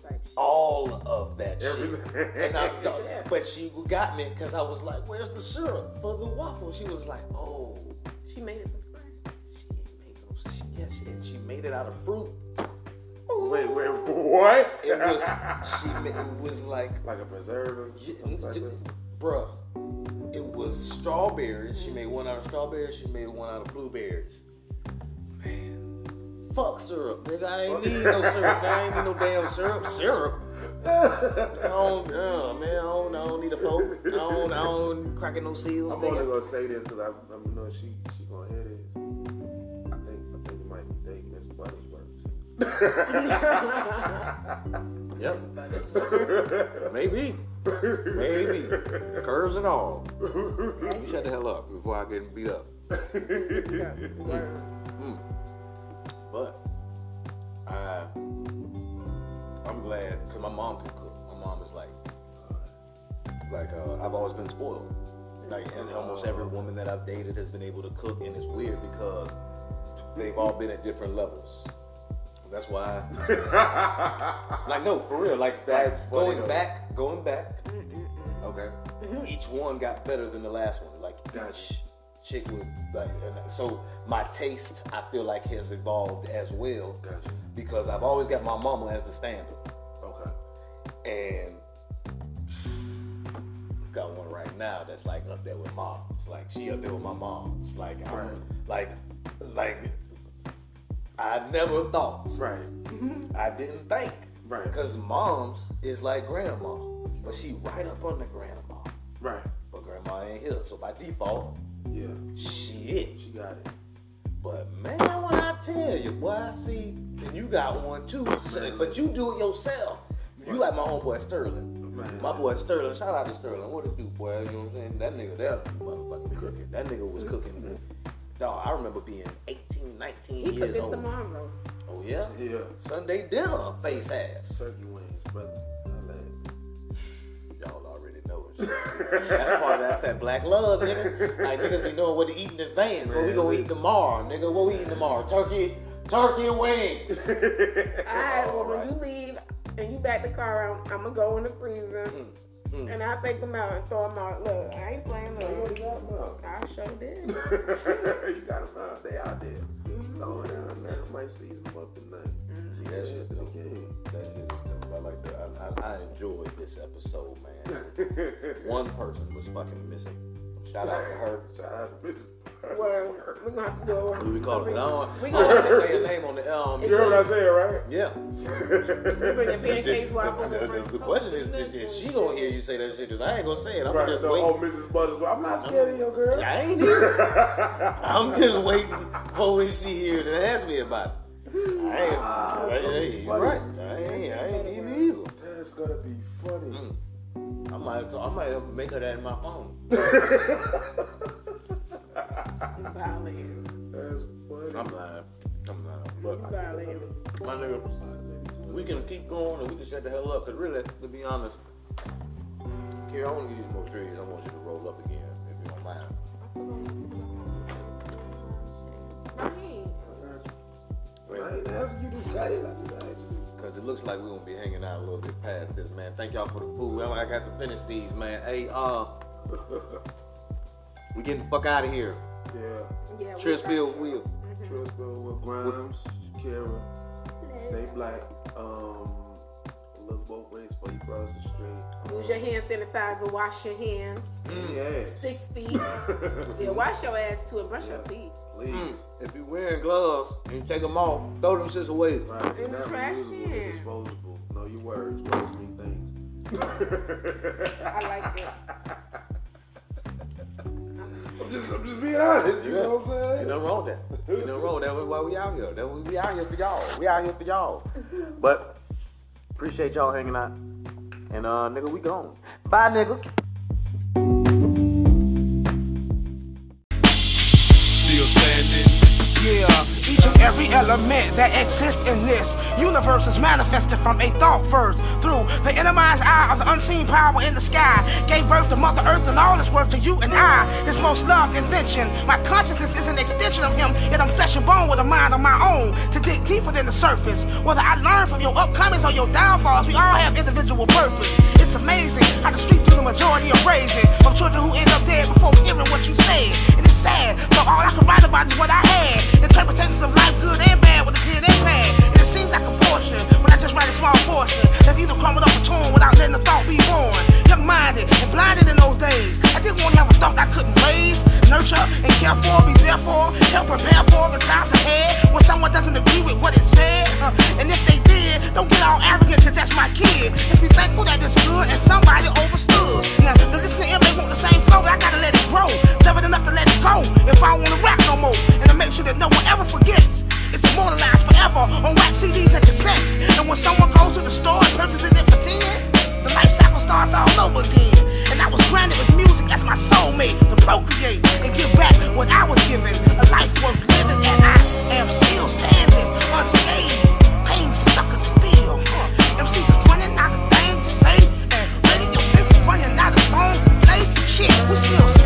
G: type shit.
F: all of that
H: Everything.
F: shit. And I (laughs) thought,
G: Yeah.
F: but she got me because I was like, "Where's the syrup for the waffle?" She was like, "Oh,
G: She made it from scratch.
F: she ain't make no she, yeah, she, and she made it out of fruit.
H: Wait, wait, what?
F: It was she. ma- It was like,
H: like a preservative,
F: Yeah,
H: something like
F: d-
H: that.
F: bruh. It was strawberries. She made one out of strawberries. She made one out of blueberries. Man, fuck syrup, nigga. I ain't need no syrup. I ain't need no damn syrup. Syrup. (laughs) So I don't, uh, man, I don't, I don't need a fork. I don't, I don't cracking no seals.
H: I'm only gonna say this because I, I know she she gonna hear this. I think I think you might be dating Miss Buttersworth. (laughs)
F: Yep. (laughs) Maybe. Maybe. Curves and all. You shut the hell up before I get beat up. Mm. But I, I'm glad because my mom can cook. My mom is like, like uh, I've always been spoiled. Like, and almost every woman that I've dated has been able to cook, and it's weird because they've all been at different levels. That's why. (laughs) like no, for real. Like
H: That's
F: that. Going
H: though.
F: back, going back. Okay. Each one got better than the last one. Like each chick would like. And uh, so my taste, I feel like, has evolved as well
H: Gotcha.
F: because I've always got my mama as the standard,
H: Okay.
F: and (sighs) got one right now that's like up there with mom's. Like she up there with my mom's. Like I'm, like like I never thought.
H: Right.
F: I didn't think.
H: Right.
F: Because mom's is like grandma, but she right up on the grandma.
H: Right.
F: But grandma ain't here, so by default,
H: Yeah.
F: shit.
H: She got it.
F: But man, when I tell you, boy, I see, and you got one too, so- but you do it yourself. You like my homeboy Sterling.
H: Man.
F: My boy Sterling, shout out to Sterling. What it do, boy? You know what I'm saying? That nigga there be motherfucking cooking. That nigga was cooking. Dog, I remember being 18, 19
G: He
F: years
G: cooked it
F: old.
G: tomorrow.
F: Oh yeah?
H: Yeah.
F: Sunday dinner, face ass.
H: Turkey wings, brother.
F: That's part of that's that black love, nigga. Like niggas be knowing what to eat in advance. What we gonna eat tomorrow, nigga? What we eating tomorrow? Turkey, turkey and wings. (laughs)
G: Alright, well when you leave and you back the car out, I'm gonna go in the freezer
F: Mm,
G: and I'll take them out and throw them out. Look, I ain't playing
H: You already
G: no.
H: got them out.
G: I sure did.
H: you got them out. They out there. Throw it down there. Might season them up tonight.
F: See that shit
H: to the
F: dope. That shit is dope. I like that. I, I, I enjoyed this episode, man. (laughs) One person was fucking missing. Shout out to her. (laughs)
H: Shout out to Mrs.
G: Well, we're gonna have to do it.
F: What do we call it? I don't,
G: We
F: I
G: gonna (laughs)
F: to say a name on the um.
H: You heard what I said, right?
F: Yeah.
G: bring
F: The-
G: waffle.
F: the, the, the question is, is, is she gonna hear you say that shit? Cause I ain't gonna say it. I'm
H: Right.
F: just
H: So,
F: waiting.
H: oh, Mrs. Buttersworth. I'm not scared of your girl.
F: I ain't either. I'm just waiting for when she hears and ask me about it. I ain't. Hey, hey, you're right. I ain't. I ain't either. either.
H: That's gonna be funny. Mm.
F: I might. I might make her that in my phone.
G: Violated. (laughs)
H: That's funny.
F: I'm lying. I'm lying. But
G: Violated.
F: my nigga, we can keep going and we can shut the hell up. Cause really, to be honest, Here, I want to give you more trees. I want you to roll up again,
H: asking you to cut. I just asked.
F: Because it looks like we're going to be hanging out a little bit past this, man. Thank y'all for the food. I I got to finish these, man. Hey, uh, (laughs) we getting the fuck out of here.
H: Yeah.
G: Yeah. we-
F: Trill Spill Will.
H: Trill Spill with Grimes, Kira, Stay Black. Um, look both ways for you cross the street.
G: Use your hand sanitizer. Wash your hands.
H: Yeah.
G: Six feet. (laughs) yeah, wash your ass too and brush your teeth.
H: Please.
F: Mm. If you're wearing gloves and you take them off, throw them shits away.
H: Right.
G: In the trash can.
H: disposable. Know your words. Words mean things.
G: I like it. (laughs)
H: I'm just, I'm just being honest. You know what I'm saying?
F: Ain't nothing wrong with that. Ain't nothing wrong with that. That's why we out here. That we, we out here for y'all. We out here for y'all. But appreciate y'all hanging out. And uh, nigga, we gone. Bye, niggas.
T: Every element that exists in this universe is manifested from a thought first through the innermost eye of the unseen power in the sky. Gave birth to Mother Earth and all its worth to you and I, his most loved invention. My consciousness is an extension of him, yet I'm flesh and bone with a mind of my own to dig deeper than the surface. Whether I learn from your upcomings or your downfalls, we all have individual purpose. It's amazing how the streets do the majority of raising of children who end up dead before hearing what you said sad. So all I can write about is what I had. Interpretations of life, good and bad, with a clear impact. And it seems like a portion when I just write a small portion that's either crumbled up or torn without letting the thought be born. Young minded and blinded in those days. I didn't want to have a thought I couldn't raise, nurture, and care for, be there for, help prepare for the times ahead when someone doesn't agree with what it said. And if they did, don't get all arrogant, cause that's my kid. Just be thankful that it's good and somebody overstood. Now, the listening may want the same flow, but I gotta let it grow. Never enough to let it go if I wanna rap no more. And to make sure that no one ever forgets, it's immortalized forever on wax CDs and cassettes. And when someone goes to the store and purchases it for 10, the life cycle starts all over again. And I was grounded with music as my soulmate to procreate and give back what I was given. A life worth living, and I am still standing unscathed. we still